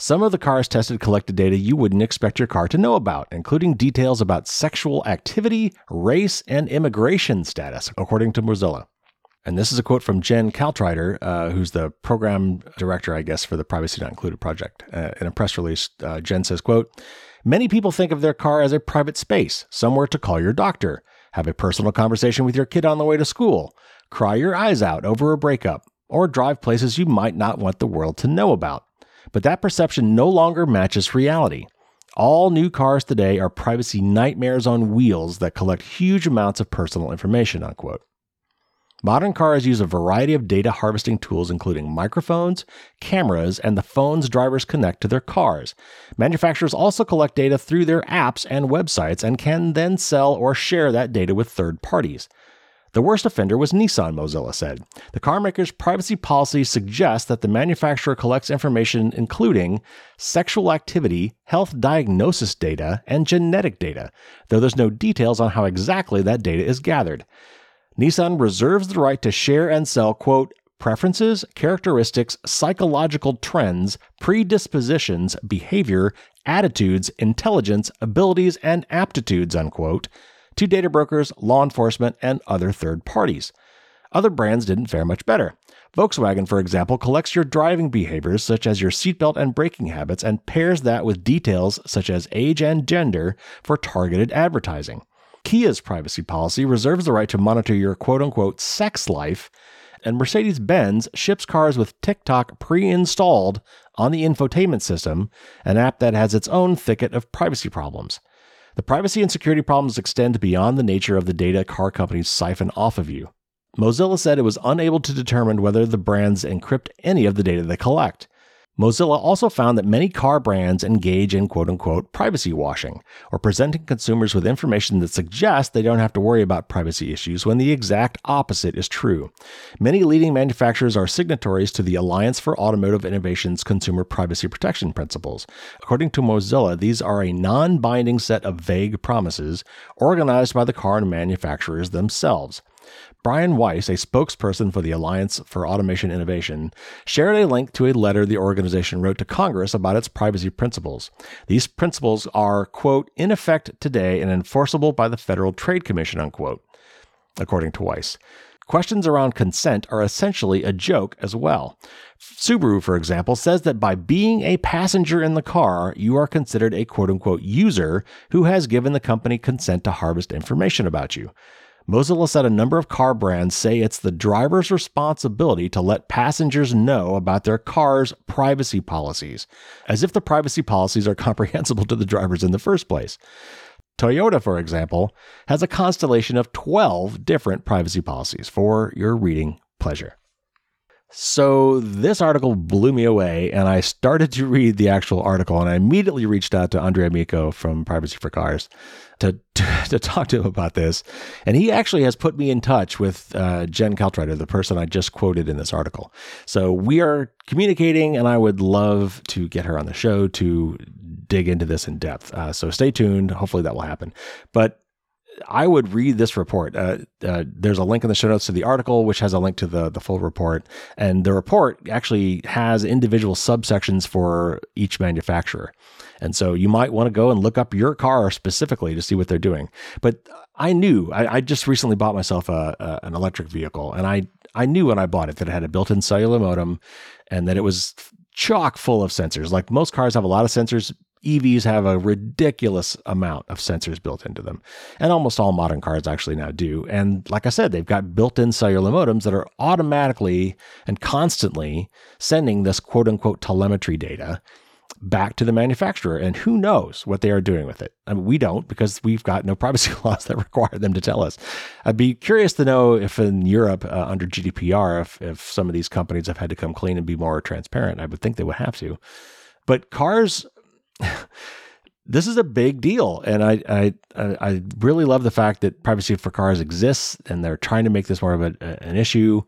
Some of the cars tested collected data you wouldn't expect your car to know about, including details about sexual activity, race, and immigration status, according to Mozilla. And this is a quote from Jen Caltrider, uh, who's the program director, I guess, for the Privacy Not Included project. Uh, in a press release, uh, Jen says, quote, Many people think of their car as a private space, somewhere to call your doctor, have a personal conversation with your kid on the way to school, cry your eyes out over a breakup, or drive places you might not want the world to know about. But that perception no longer matches reality. All new cars today are privacy nightmares on wheels that collect huge amounts of personal information, unquote. Modern cars use a variety of data harvesting tools, including microphones, cameras, and the phones drivers connect to their cars. Manufacturers also collect data through their apps and websites and can then sell or share that data with third parties. The worst offender was Nissan, Mozilla said. The carmaker's privacy policy suggests that the manufacturer collects information including sexual activity, health diagnosis data, and genetic data, though there's no details on how exactly that data is gathered. Nissan reserves the right to share and sell, quote, preferences, characteristics, psychological trends, predispositions, behavior, attitudes, intelligence, abilities, and aptitudes, unquote, to data brokers, law enforcement, and other third parties. Other brands didn't fare much better. Volkswagen, for example, collects your driving behaviors, such as your seatbelt and braking habits, and pairs that with details such as age and gender for targeted advertising. Kia's privacy policy reserves the right to monitor your quote unquote sex life, and Mercedes Benz ships cars with TikTok pre installed on the infotainment system, an app that has its own thicket of privacy problems. The privacy and security problems extend beyond the nature of the data car companies siphon off of you. Mozilla said it was unable to determine whether the brands encrypt any of the data they collect. Mozilla also found that many car brands engage in quote unquote privacy washing, or presenting consumers with information that suggests they don't have to worry about privacy issues when the exact opposite is true. Many leading manufacturers are signatories to the Alliance for Automotive Innovation's Consumer Privacy Protection Principles. According to Mozilla, these are a non binding set of vague promises organized by the car manufacturers themselves. Brian Weiss, a spokesperson for the Alliance for Automation Innovation, shared a link to a letter the organization wrote to Congress about its privacy principles. These principles are, quote, in effect today and enforceable by the Federal Trade Commission, unquote, according to Weiss. Questions around consent are essentially a joke as well. Subaru, for example, says that by being a passenger in the car, you are considered a quote unquote user who has given the company consent to harvest information about you. Mozilla said a number of car brands say it's the driver's responsibility to let passengers know about their car's privacy policies, as if the privacy policies are <laughs> comprehensible to the drivers in the first place. Toyota, for example, has a constellation of 12 different privacy policies for your reading pleasure. So this article blew me away, and I started to read the actual article, and I immediately reached out to Andre Amico from Privacy for Cars to, to, to talk to him about this, and he actually has put me in touch with uh, Jen Caltrider, the person I just quoted in this article. So we are communicating, and I would love to get her on the show to dig into this in depth. Uh, so stay tuned. Hopefully that will happen. But I would read this report. Uh, uh, there's a link in the show notes to the article, which has a link to the the full report, and the report actually has individual subsections for each manufacturer. And so you might want to go and look up your car specifically to see what they're doing. But I knew I, I just recently bought myself a, a, an electric vehicle, and I I knew when I bought it that it had a built-in cellular modem, and that it was chock full of sensors. Like most cars have a lot of sensors EVs have a ridiculous amount of sensors built into them. And almost all modern cars actually now do. And like I said, they've got built in cellular modems that are automatically and constantly sending this quote unquote telemetry data back to the manufacturer. And who knows what they are doing with it? I mean, we don't because we've got no <laughs> privacy laws that require them to tell us. I'd be curious to know if in Europe, uh, under GDPR, if, if some of these companies have had to come clean and be more transparent. I would think they would have to. But cars <laughs> this is a big deal, and I, I I really love the fact that privacy for cars exists, and they're trying to make this more of a, an issue.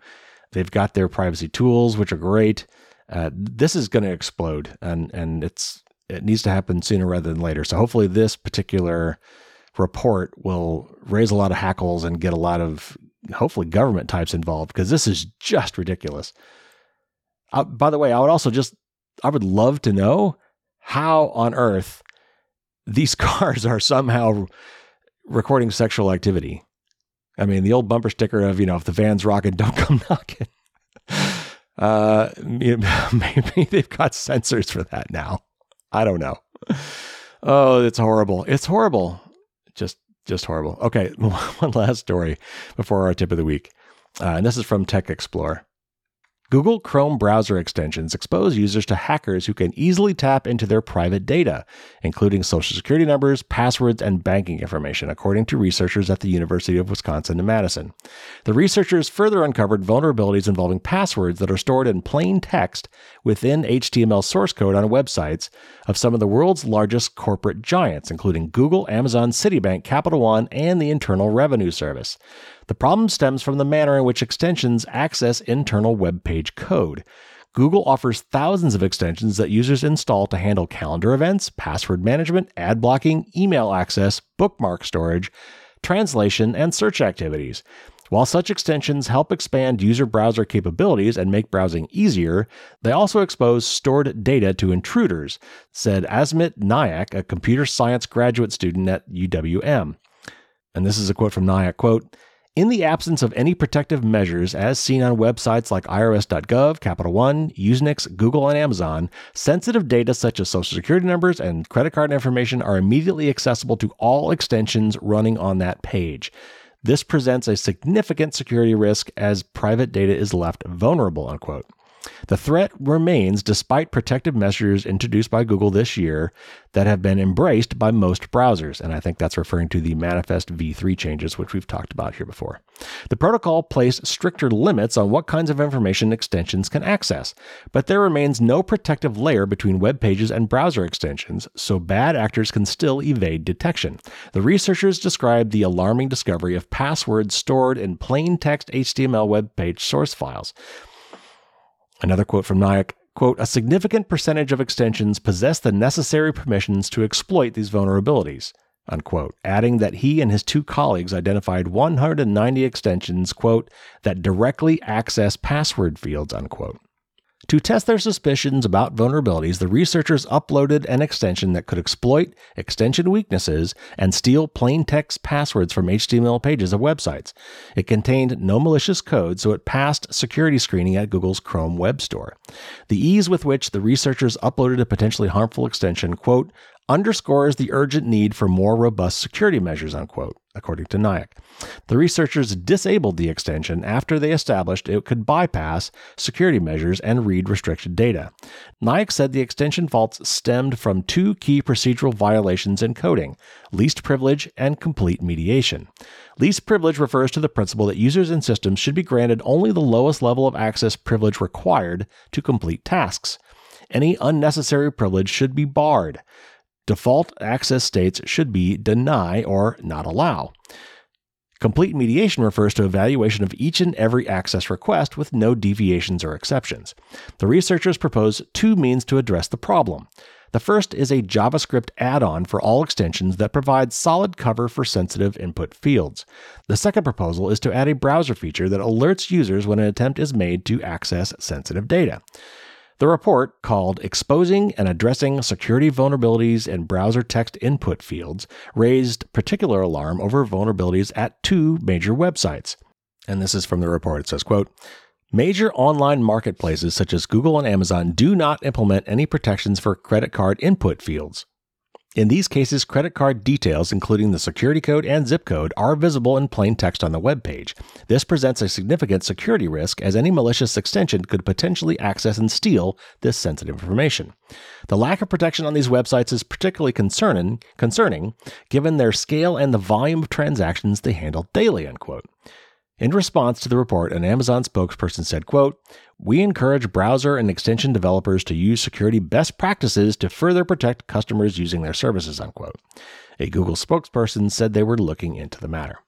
They've got their privacy tools, which are great. Uh, this is going to explode, and and it's it needs to happen sooner rather than later. So hopefully, this particular report will raise a lot of hackles and get a lot of hopefully government types involved because this is just ridiculous. Uh, by the way, I would also just I would love to know how on earth these <laughs> cars are somehow recording sexual activity. I mean, the old bumper sticker of, you know, if the van's rocking, <laughs> don't come knocking. Uh, <laughs> maybe they've got sensors for that now. I don't know. Oh, it's horrible. It's horrible. Just, just horrible. Okay. One last story before our tip of the week. Uh, and this is from TechXplore. Google Chrome browser extensions expose users to hackers who can easily tap into their private data, including social security numbers, passwords, and banking information, according to researchers at the University of Wisconsin in Madison. The researchers further uncovered vulnerabilities involving passwords that are stored in plain text within HTML source code on websites of some of the world's largest corporate giants, including Google, Amazon, Citibank, Capital One, and the Internal Revenue Service. The problem stems from the manner in which extensions access internal web page code. Google offers thousands of extensions that users install to handle calendar events, password management, ad blocking, email access, bookmark storage, translation, and search activities. While such extensions help expand user browser capabilities and make browsing easier, they also expose stored data to intruders, said Asmit Nayak, a computer science graduate student at UWM. And this is a quote from Nayak, quote, in the absence of any protective measures, as seen on websites like irs.gov, Capital One, Usenix, Google, and Amazon, sensitive data such as social security numbers and credit card information are immediately accessible to all extensions running on that page. This presents a significant security risk as private data is left vulnerable, unquote. The threat remains despite protective measures introduced by Google this year that have been embraced by most browsers. And I think that's referring to the Manifest v3 changes, which we've talked about here before. The protocol placed stricter limits on what kinds of information extensions can access, but there remains no protective layer between web pages and browser extensions, so bad actors can still evade detection. The researchers described the alarming discovery of passwords stored in plain text HTML web page source files. Another quote from Nayak quote, a significant percentage of extensions possess the necessary permissions to exploit these vulnerabilities, unquote, adding that he and his two colleagues identified 190 extensions, quote, that directly access password fields, unquote. To test their suspicions about vulnerabilities, the researchers uploaded an extension that could exploit extension weaknesses and steal plain text passwords from HTML pages of websites. It contained no malicious code, so it passed security screening at Google's Chrome Web Store. The ease with which the researchers uploaded a potentially harmful extension, quote, underscores the urgent need for more robust security measures, unquote, according to Nayak. The researchers disabled the extension after they established it could bypass security measures and read restricted data. Nayak said the extension faults stemmed from two key procedural violations in coding least privilege and complete mediation. Least privilege refers to the principle that users and systems should be granted only the lowest level of access privilege required to complete tasks. Any unnecessary privilege should be barred. Default access states should be deny or not allow. Complete mediation refers to evaluation of each and every access request with no deviations or exceptions. The researchers propose two means to address the problem. The first is a JavaScript add on for all extensions that provides solid cover for sensitive input fields. The second proposal is to add a browser feature that alerts users when an attempt is made to access sensitive data. The report, called Exposing and Addressing Security Vulnerabilities in Browser Text Input Fields, raised particular alarm over vulnerabilities at two major websites. And this is from the report. It says, quote, Major online marketplaces such as Google and Amazon do not implement any protections for credit card input fields. In these cases, credit card details, including the security code and zip code, are visible in plain text on the web page. This presents a significant security risk as any malicious extension could potentially access and steal this sensitive information. The lack of protection on these websites is particularly concerning, concerning given their scale and the volume of transactions they handle daily, unquote. In response to the report, an Amazon spokesperson said, quote, "We encourage browser and extension developers to use security best practices to further protect customers using their services." Unquote. A Google spokesperson said they were looking into the matter.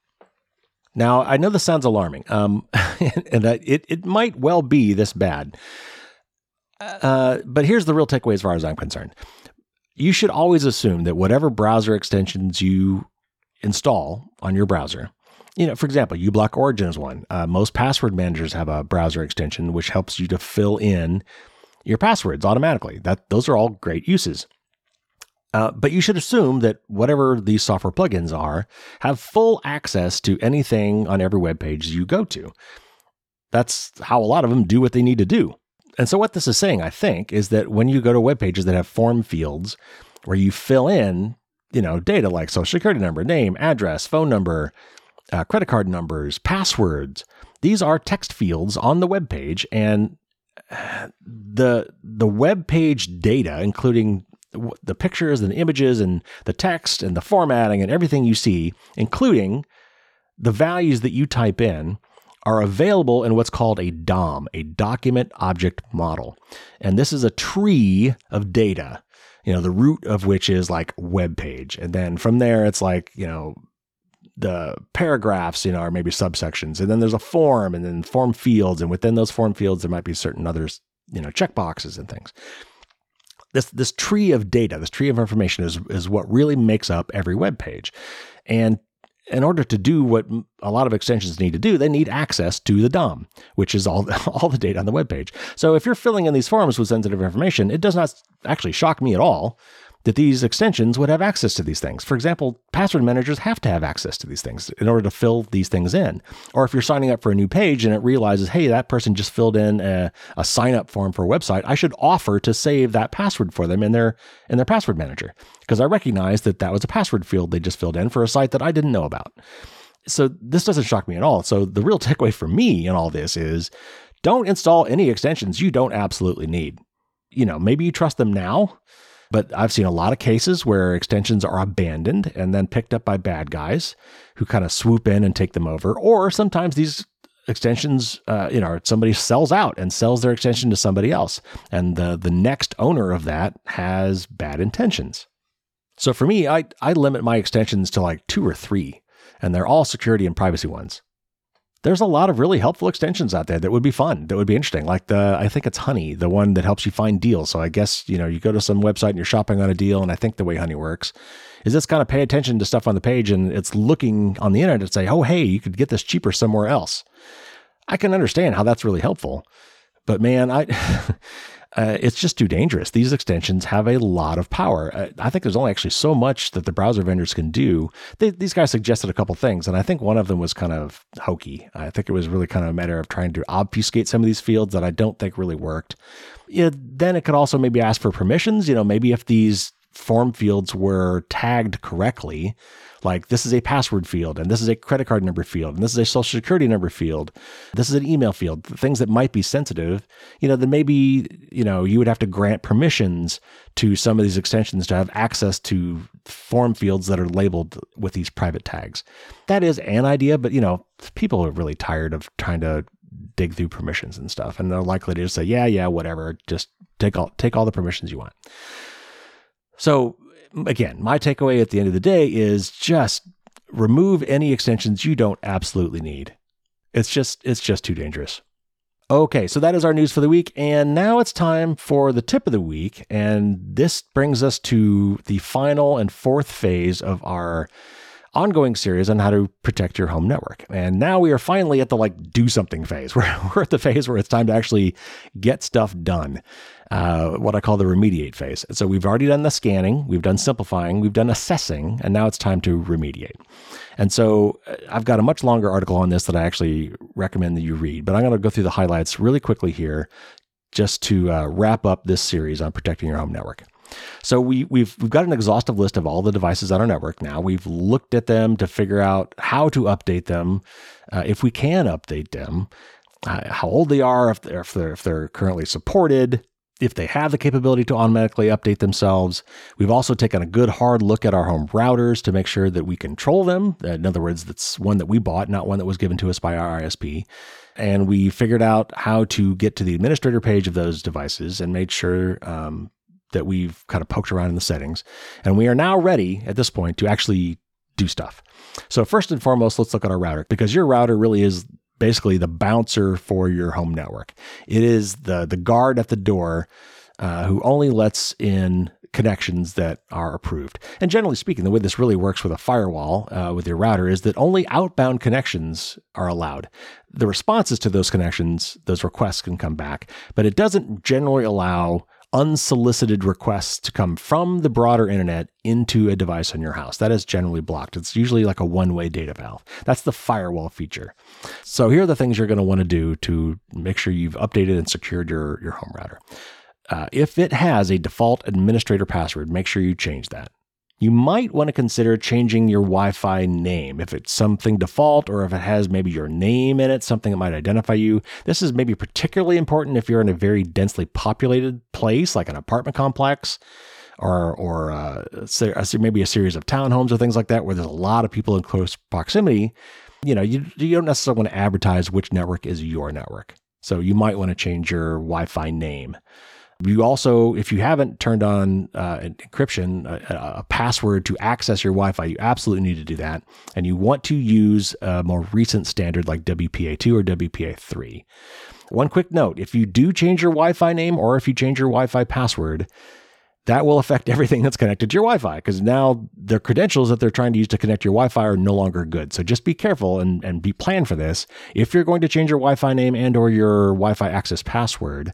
Now, I know this sounds alarming, um, <laughs> and that it, it might well be this bad. Uh, but here's the real takeaway as far as I'm concerned. You should always assume that whatever browser extensions you install on your browser you know, for example, uBlock Origin is one. Uh, most password managers have a browser extension which helps you to fill in your passwords automatically. That those are all great uses. Uh, but you should assume that whatever these software plugins are have full access to anything on every web page you go to. That's how a lot of them do what they need to do. And so, what this is saying, I think, is that when you go to web pages that have form fields where you fill in, you know, data like social security number, name, address, phone number, uh, credit card numbers, passwords. These are text fields on the web page, and uh, the the web page data, including the pictures and the images and the text and the formatting and everything you see, including the values that you type in, are available in what's called a DOM, a document object model. And this is a tree of data, you know, the root of which is like web page. And then from there, it's like, you know, the paragraphs, you know, maybe subsections, and then there's a form, and then form fields, and within those form fields, there might be certain others, you know, checkboxes and things. This this tree of data, this tree of information, is is what really makes up every web page, and in order to do what a lot of extensions need to do, they need access to the DOM, which is all, <laughs> all the data on the web page. So if you're filling in these forms with sensitive information, it does not actually shock me at all that these extensions would have access to these things. For example, password managers have to have access to these things in order to fill these things in. Or if you're signing up for a new page and it realizes, hey, that person just filled in a, a sign up form for a website, I should offer to save that password for them in their in their password manager because I recognize that that was a password field they just filled in for a site that I didn't know about. So this doesn't shock me at all. So the real takeaway for me in all this is don't install any extensions you don't absolutely need. You know, maybe you trust them now, but I've seen a lot of cases where extensions are abandoned and then picked up by bad guys who kind of swoop in and take them over. Or sometimes these extensions, uh, you know, somebody sells out and sells their extension to somebody else, and the the next owner of that has bad intentions. So for me, I I limit my extensions to like two or three, and they're all security and privacy ones. There's a lot of really helpful extensions out there that would be fun, that would be interesting. Like the I think it's Honey, the one that helps you find deals. So I guess you know you go to some website and you're shopping on a deal, and I think the way Honey works is this kind of pay attention to stuff on the page and it's looking on the internet and say, oh hey, you could get this cheaper somewhere else. I can understand how that's really helpful, but man, I. <laughs> uh, it's just too dangerous. These extensions have a lot of power. Uh, I think there's only actually so much that the browser vendors can do. They, these guys suggested a couple things, and I think one of them was kind of hokey. I think it was really kind of a matter of trying to obfuscate some of these fields that I don't think really worked. Yeah, then it could also maybe ask for permissions. You know, maybe if these form fields were tagged correctly, like this is a password field, and this is a credit card number field, and this is a social security number field, this is an email field, things that might be sensitive, you know, then maybe, you know, you would have to grant permissions to some of these extensions to have access to form fields that are labeled with these private tags. That is an idea, but you know, people are really tired of trying to dig through permissions and stuff, and they're likely to just say, yeah, yeah, whatever, just take all take all the permissions you want. So again, my takeaway at the end of the day is just remove any extensions you don't absolutely need. It's just it's just too dangerous. Okay, so that is our news for the week and now it's time for the tip of the week and this brings us to the final and fourth phase of our ongoing series on how to protect your home network. And now we are finally at the like do something phase. <laughs> We're, we're at the phase where it's time to actually get stuff done. Uh, what I call the remediate phase. So we've already done the scanning, we've done simplifying, we've done assessing, and now it's time to remediate. And so uh, I've got a much longer article on this that I actually recommend that you read, but I'm going to go through the highlights really quickly here just to uh, wrap up this series on protecting your home network. So we, we've we've got an exhaustive list of all the devices on our network now. We've looked at them to figure out how to update them, uh, if we can update them, uh, how old they are, if they're, if they're if they're currently supported, if they have the capability to automatically update themselves. We've also taken a good hard look at our home routers to make sure that we control them. In other words, that's one that we bought, not one that was given to us by our ISP. And we figured out how to get to the administrator page of those devices and made sure um, that we've kind of poked around in the settings. And we are now ready at this point to actually do stuff. So, first and foremost, let's look at our router because your router really is basically the bouncer for your home network. It is the, the guard at the door uh, who only lets in connections that are approved. And generally speaking, the way this really works with a firewall uh, with your router is that only outbound connections are allowed. The responses to those connections, those requests can come back, but it doesn't generally allow unsolicited requests to come from the broader internet into a device on your house. That is generally blocked. It's usually like a one way data valve. That's the firewall feature. So here are the things you're going to want to do to make sure you've updated and secured your, your home router. Uh, if it has a default administrator password, make sure you change that you might want to consider changing your Wi Fi name. If it's something default or if it has maybe your name in it, something that might identify you. This is maybe particularly important if you're in a very densely populated place, like an apartment complex or, or uh, maybe a series of townhomes or things like that, where there's a lot of people in close proximity. You know, you, you don't necessarily want to advertise which network is your network. So you might want to change your Wi Fi name. You also, if you haven't turned on uh, encryption, a, a, password to access your Wi Fi, you absolutely need to do that. And you want to use a more recent standard like WPA2 or WPA3. One quick note if you do change your Wi Fi name or if you change your Wi Fi password, that will affect <laughs> everything that's connected to your Wi-Fi because now the credentials that they're trying to use to connect your Wi-Fi are no longer good. So just be careful and, and be planned for this. If you're going to change your Wi-Fi name and or your Wi-Fi access password,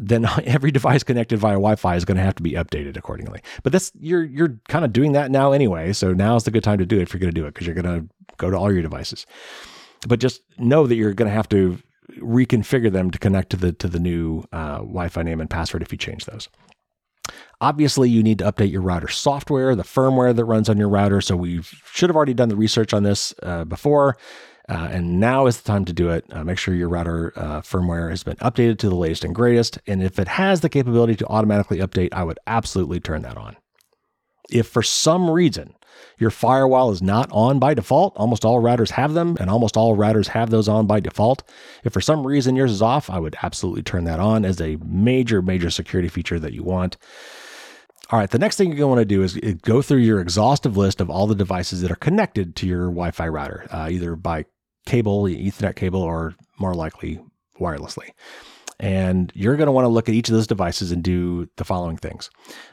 then <laughs> every device connected via Wi-Fi is going to have to be updated accordingly. But this you're you're kind of doing that now anyway, so now is the good time to do it if you're going to do it because you're going to go to all your devices. But just know that you're going to have to reconfigure them to connect to the to the new uh, Wi-Fi name and password if you change those. Obviously, you need to update your router software, the firmware that runs on your router. So we should have already done the research on this uh, before. Uh, and now is the time to do it. Uh, make sure your router uh, firmware has been updated to the latest and greatest. And if it has the capability to automatically update, I would absolutely turn that on. If for some reason your firewall is not on by default, almost all routers have them, and almost all routers have those on by default. If for some reason yours is off, I would absolutely turn that on as a major, major security feature that you want. All right, the next thing you're going to want to do is go through your exhaustive list of all the devices that are connected to your Wi Fi router, uh, either by cable, Ethernet cable, or more likely wirelessly. And you're going to want to look at each of those devices and do the following things.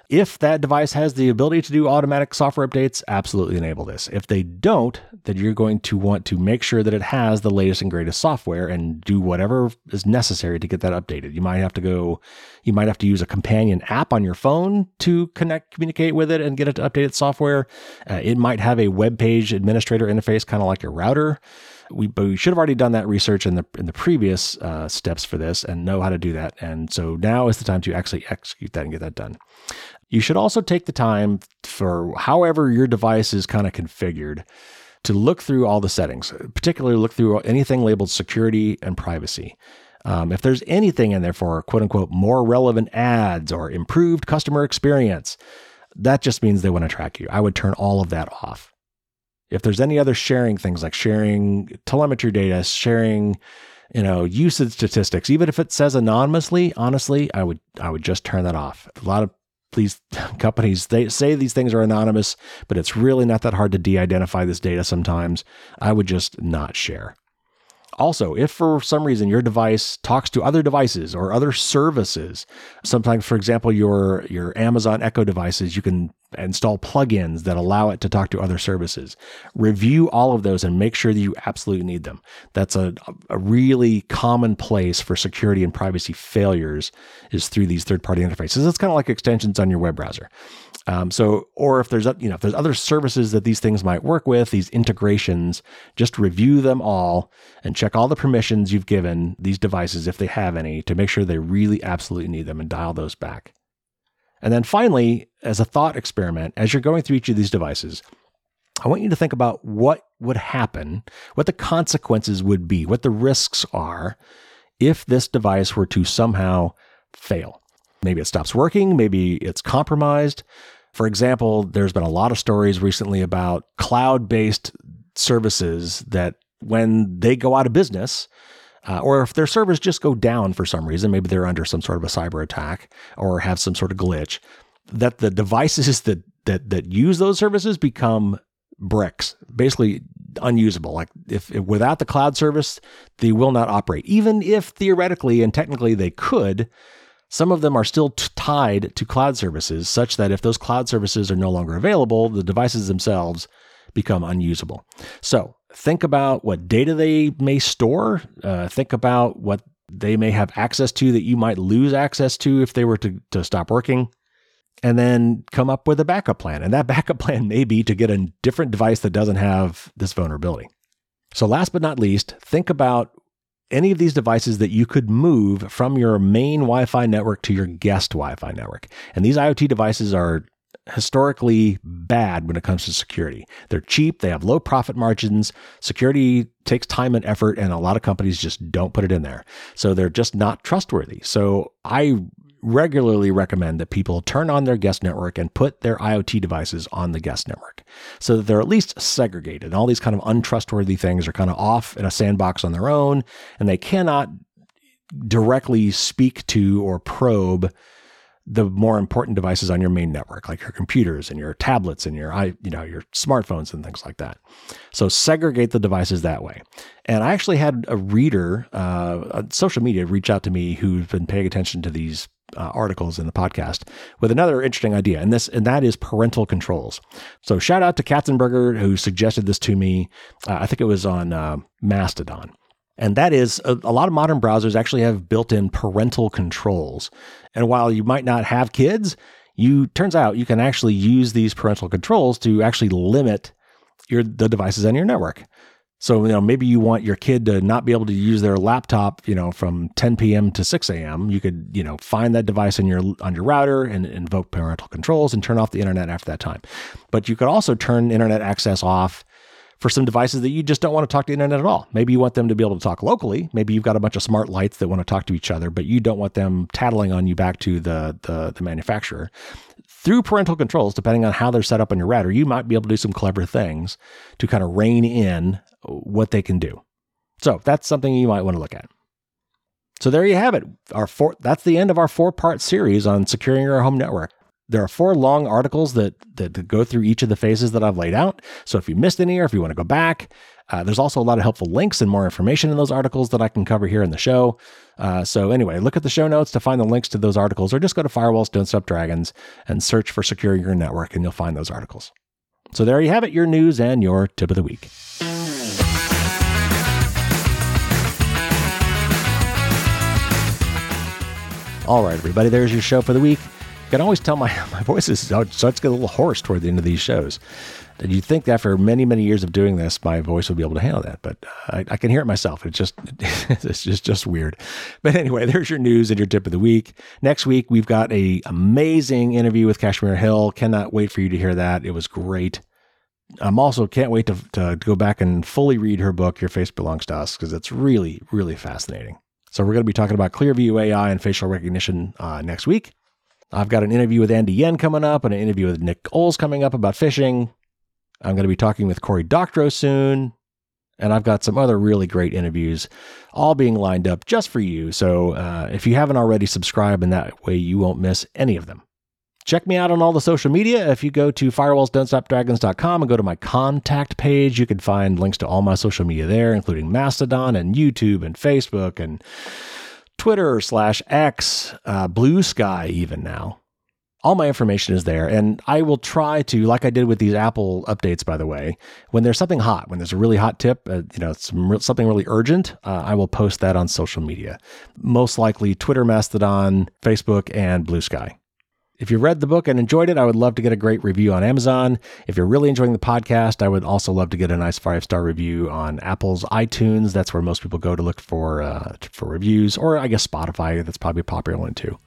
If that device has the ability to do automatic software updates, absolutely enable this. If they don't, then you're going to want to make sure that it has the latest and greatest software and do whatever is necessary to get that updated. You might have to go, you might have to use a companion app on your phone to connect, communicate with it and get it to update its software. Uh, it might have a web page administrator interface, kind of like your router. We, but we should have already done that research in the in the previous uh, steps for this and know how to do that. And so now is the time to actually execute that and get that done. You should also take the time for however your device is kind of configured to look through all the settings, particularly look through anything labeled security and privacy. Um, if there's anything in there for quote unquote more relevant ads or improved customer experience, that just means they want to track you. I would turn all of that off. If there's any other sharing things like sharing telemetry data, sharing, you know, usage statistics, even if it says anonymously, honestly, I would I would just turn that off. A lot of these <laughs> companies they say these things are anonymous, but it's really not that hard to de-identify this data sometimes. I would just not share. Also, if for some reason your device talks to other devices or other services, sometimes, for example, your, your Amazon Echo devices, you can install plugins that allow it to talk to other services. Review all of those and make sure that you absolutely need them. That's a, a really common place for security and privacy failures is through these third-party interfaces. It's kind of like extensions on your web browser. Um, so, or if there's you know if there's other services that these things might work with, these integrations, just review them all and check all the permissions you've given these devices if they have any to make sure they really absolutely need them and dial those back. And then finally, as a thought experiment, as you're going through each of these devices, I want you to think about what would happen, what the consequences would be, what the risks are if this device were to somehow fail. Maybe it stops working, maybe it's compromised. For example, there's been a lot of stories recently about cloud based services that when they go out of business, uh, or if their servers just go down for some reason, maybe they're under some sort of a cyber attack or have some sort of glitch, that the devices <laughs> that that that use those services become bricks, basically unusable. Like if, if without the cloud service, they will not operate. Even if theoretically and technically they could, some of them are still t- tied to cloud services, such that if those cloud services are no longer available, the devices themselves become unusable. So think about what data they may store. Uh, think about what they may have access to that you might lose access to if they were to, to stop working. And then come up with a backup plan. And that <laughs> backup plan may be to get a different device that doesn't have this vulnerability. So, last but not least, think about any of these devices that you could move from your main Wi Fi network to your guest Wi Fi network. And these IoT devices are historically bad when it comes to security. They're cheap, they have low profit margins, security takes time and effort, and a lot of companies just don't put it in there. So they're just not trustworthy. So I regularly recommend that people turn on their guest network and put their IoT devices on the guest network so that they're at least segregated. All these kind of untrustworthy things are kind of off in a sandbox on their own, and they cannot directly speak to or probe the more important devices on your main network, like your computers and your tablets and your you know your smartphones and things like that. So segregate the devices that way. And I actually had a reader, uh, social media, reach out to me who's been paying attention to these uh, articles in the podcast with another interesting idea, and this and that is parental controls. So shout out to Katzenberger who suggested this to me. Uh, I think it was on uh, Mastodon. And that is a, a, lot of modern browsers actually have built-in parental controls. And while you might not have kids, you turns out you can actually use these parental controls to actually limit your the devices on your network. So, you know, maybe you want your kid to not be able to use their laptop, you know, from 10 p.m. to 6 a.m. You could, you know, find that device on your on your router and invoke parental controls and turn off the internet after that time. But you could also turn internet access off for some devices that you just don't want to talk to the internet at all. Maybe you want them to be able to talk locally. Maybe you've got a bunch of smart lights that want to talk to each other, but you don't want them tattling on you back to the, the, the manufacturer. Through parental controls, depending on how they're set up on your router, you might be able to do some clever things to kind of rein in what they can do. So that's something you might want to look at. So there you have it. Our four, that's the end of our four part series on securing your home network. There are four long articles that, that go through each of the phases that I've laid out. So if you missed any or if you want to go back, uh, there's also a lot of helpful links and more information in those articles that I can cover here in the show. Uh, so anyway, look at the show notes to find the links to those articles, or just go to Firewalls Don't Stop Dragons and search for securing your network, and you'll find those articles. So there you have it, your news and your tip of the week. All right, everybody, there's your show for the week. You can always tell my, <laughs> my voice is, starts to get a little hoarse toward the end of these shows. And you'd think after many, many years of doing this, my voice would be able to handle that, but uh, I, I, can hear it myself. It's just, <laughs> it's just, just weird. But anyway, there's your news and your tip of the week. Next week, we've got a amazing interview with Kashmir Hill. Cannot wait for you to hear that. It was great. I'm also can't wait to, to go back and fully read her book, Your Face Belongs to Us, because it's really, really fascinating. So we're going to be talking about Clearview AI and facial recognition uh, next week. I've got an interview with Andy Yen coming up and an interview with Nick Oles coming up about phishing. I'm going to be talking with Cory Doctorow soon. And I've got some other really great interviews all being lined up just for you. So uh, if you haven't already, subscribe, and that way you won't miss any of them. Check me out on all the social media. If you go to firewallsdon'tstopdragons.com and go to my contact page, you can find links to all my social media there, including Mastodon and YouTube and Facebook and Twitter slash X, uh, Blue Sky, even now. All my information is there. And I will try to, like I did with these Apple updates, by the way, when there's something hot, when there's a really hot tip, uh, you know, some, something really urgent, uh, I will post that on social media. Most likely Twitter, Mastodon, Facebook, and Blue Sky. If you read the book and enjoyed it, I would love to get a great review on Amazon. If you're really enjoying the podcast, I would also love to get a nice five star review on Apple's iTunes. That's where most people go to look for uh, for reviews, or I guess Spotify. That's probably a popular one too.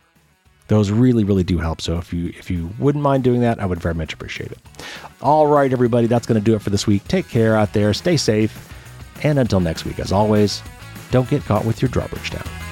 Those really, really do help. So if you if you wouldn't mind doing that, I would very much appreciate it. All right, everybody, that's going to do it for this week. Take care out there, stay safe, and until next week, as always, don't get caught with your drawbridge down.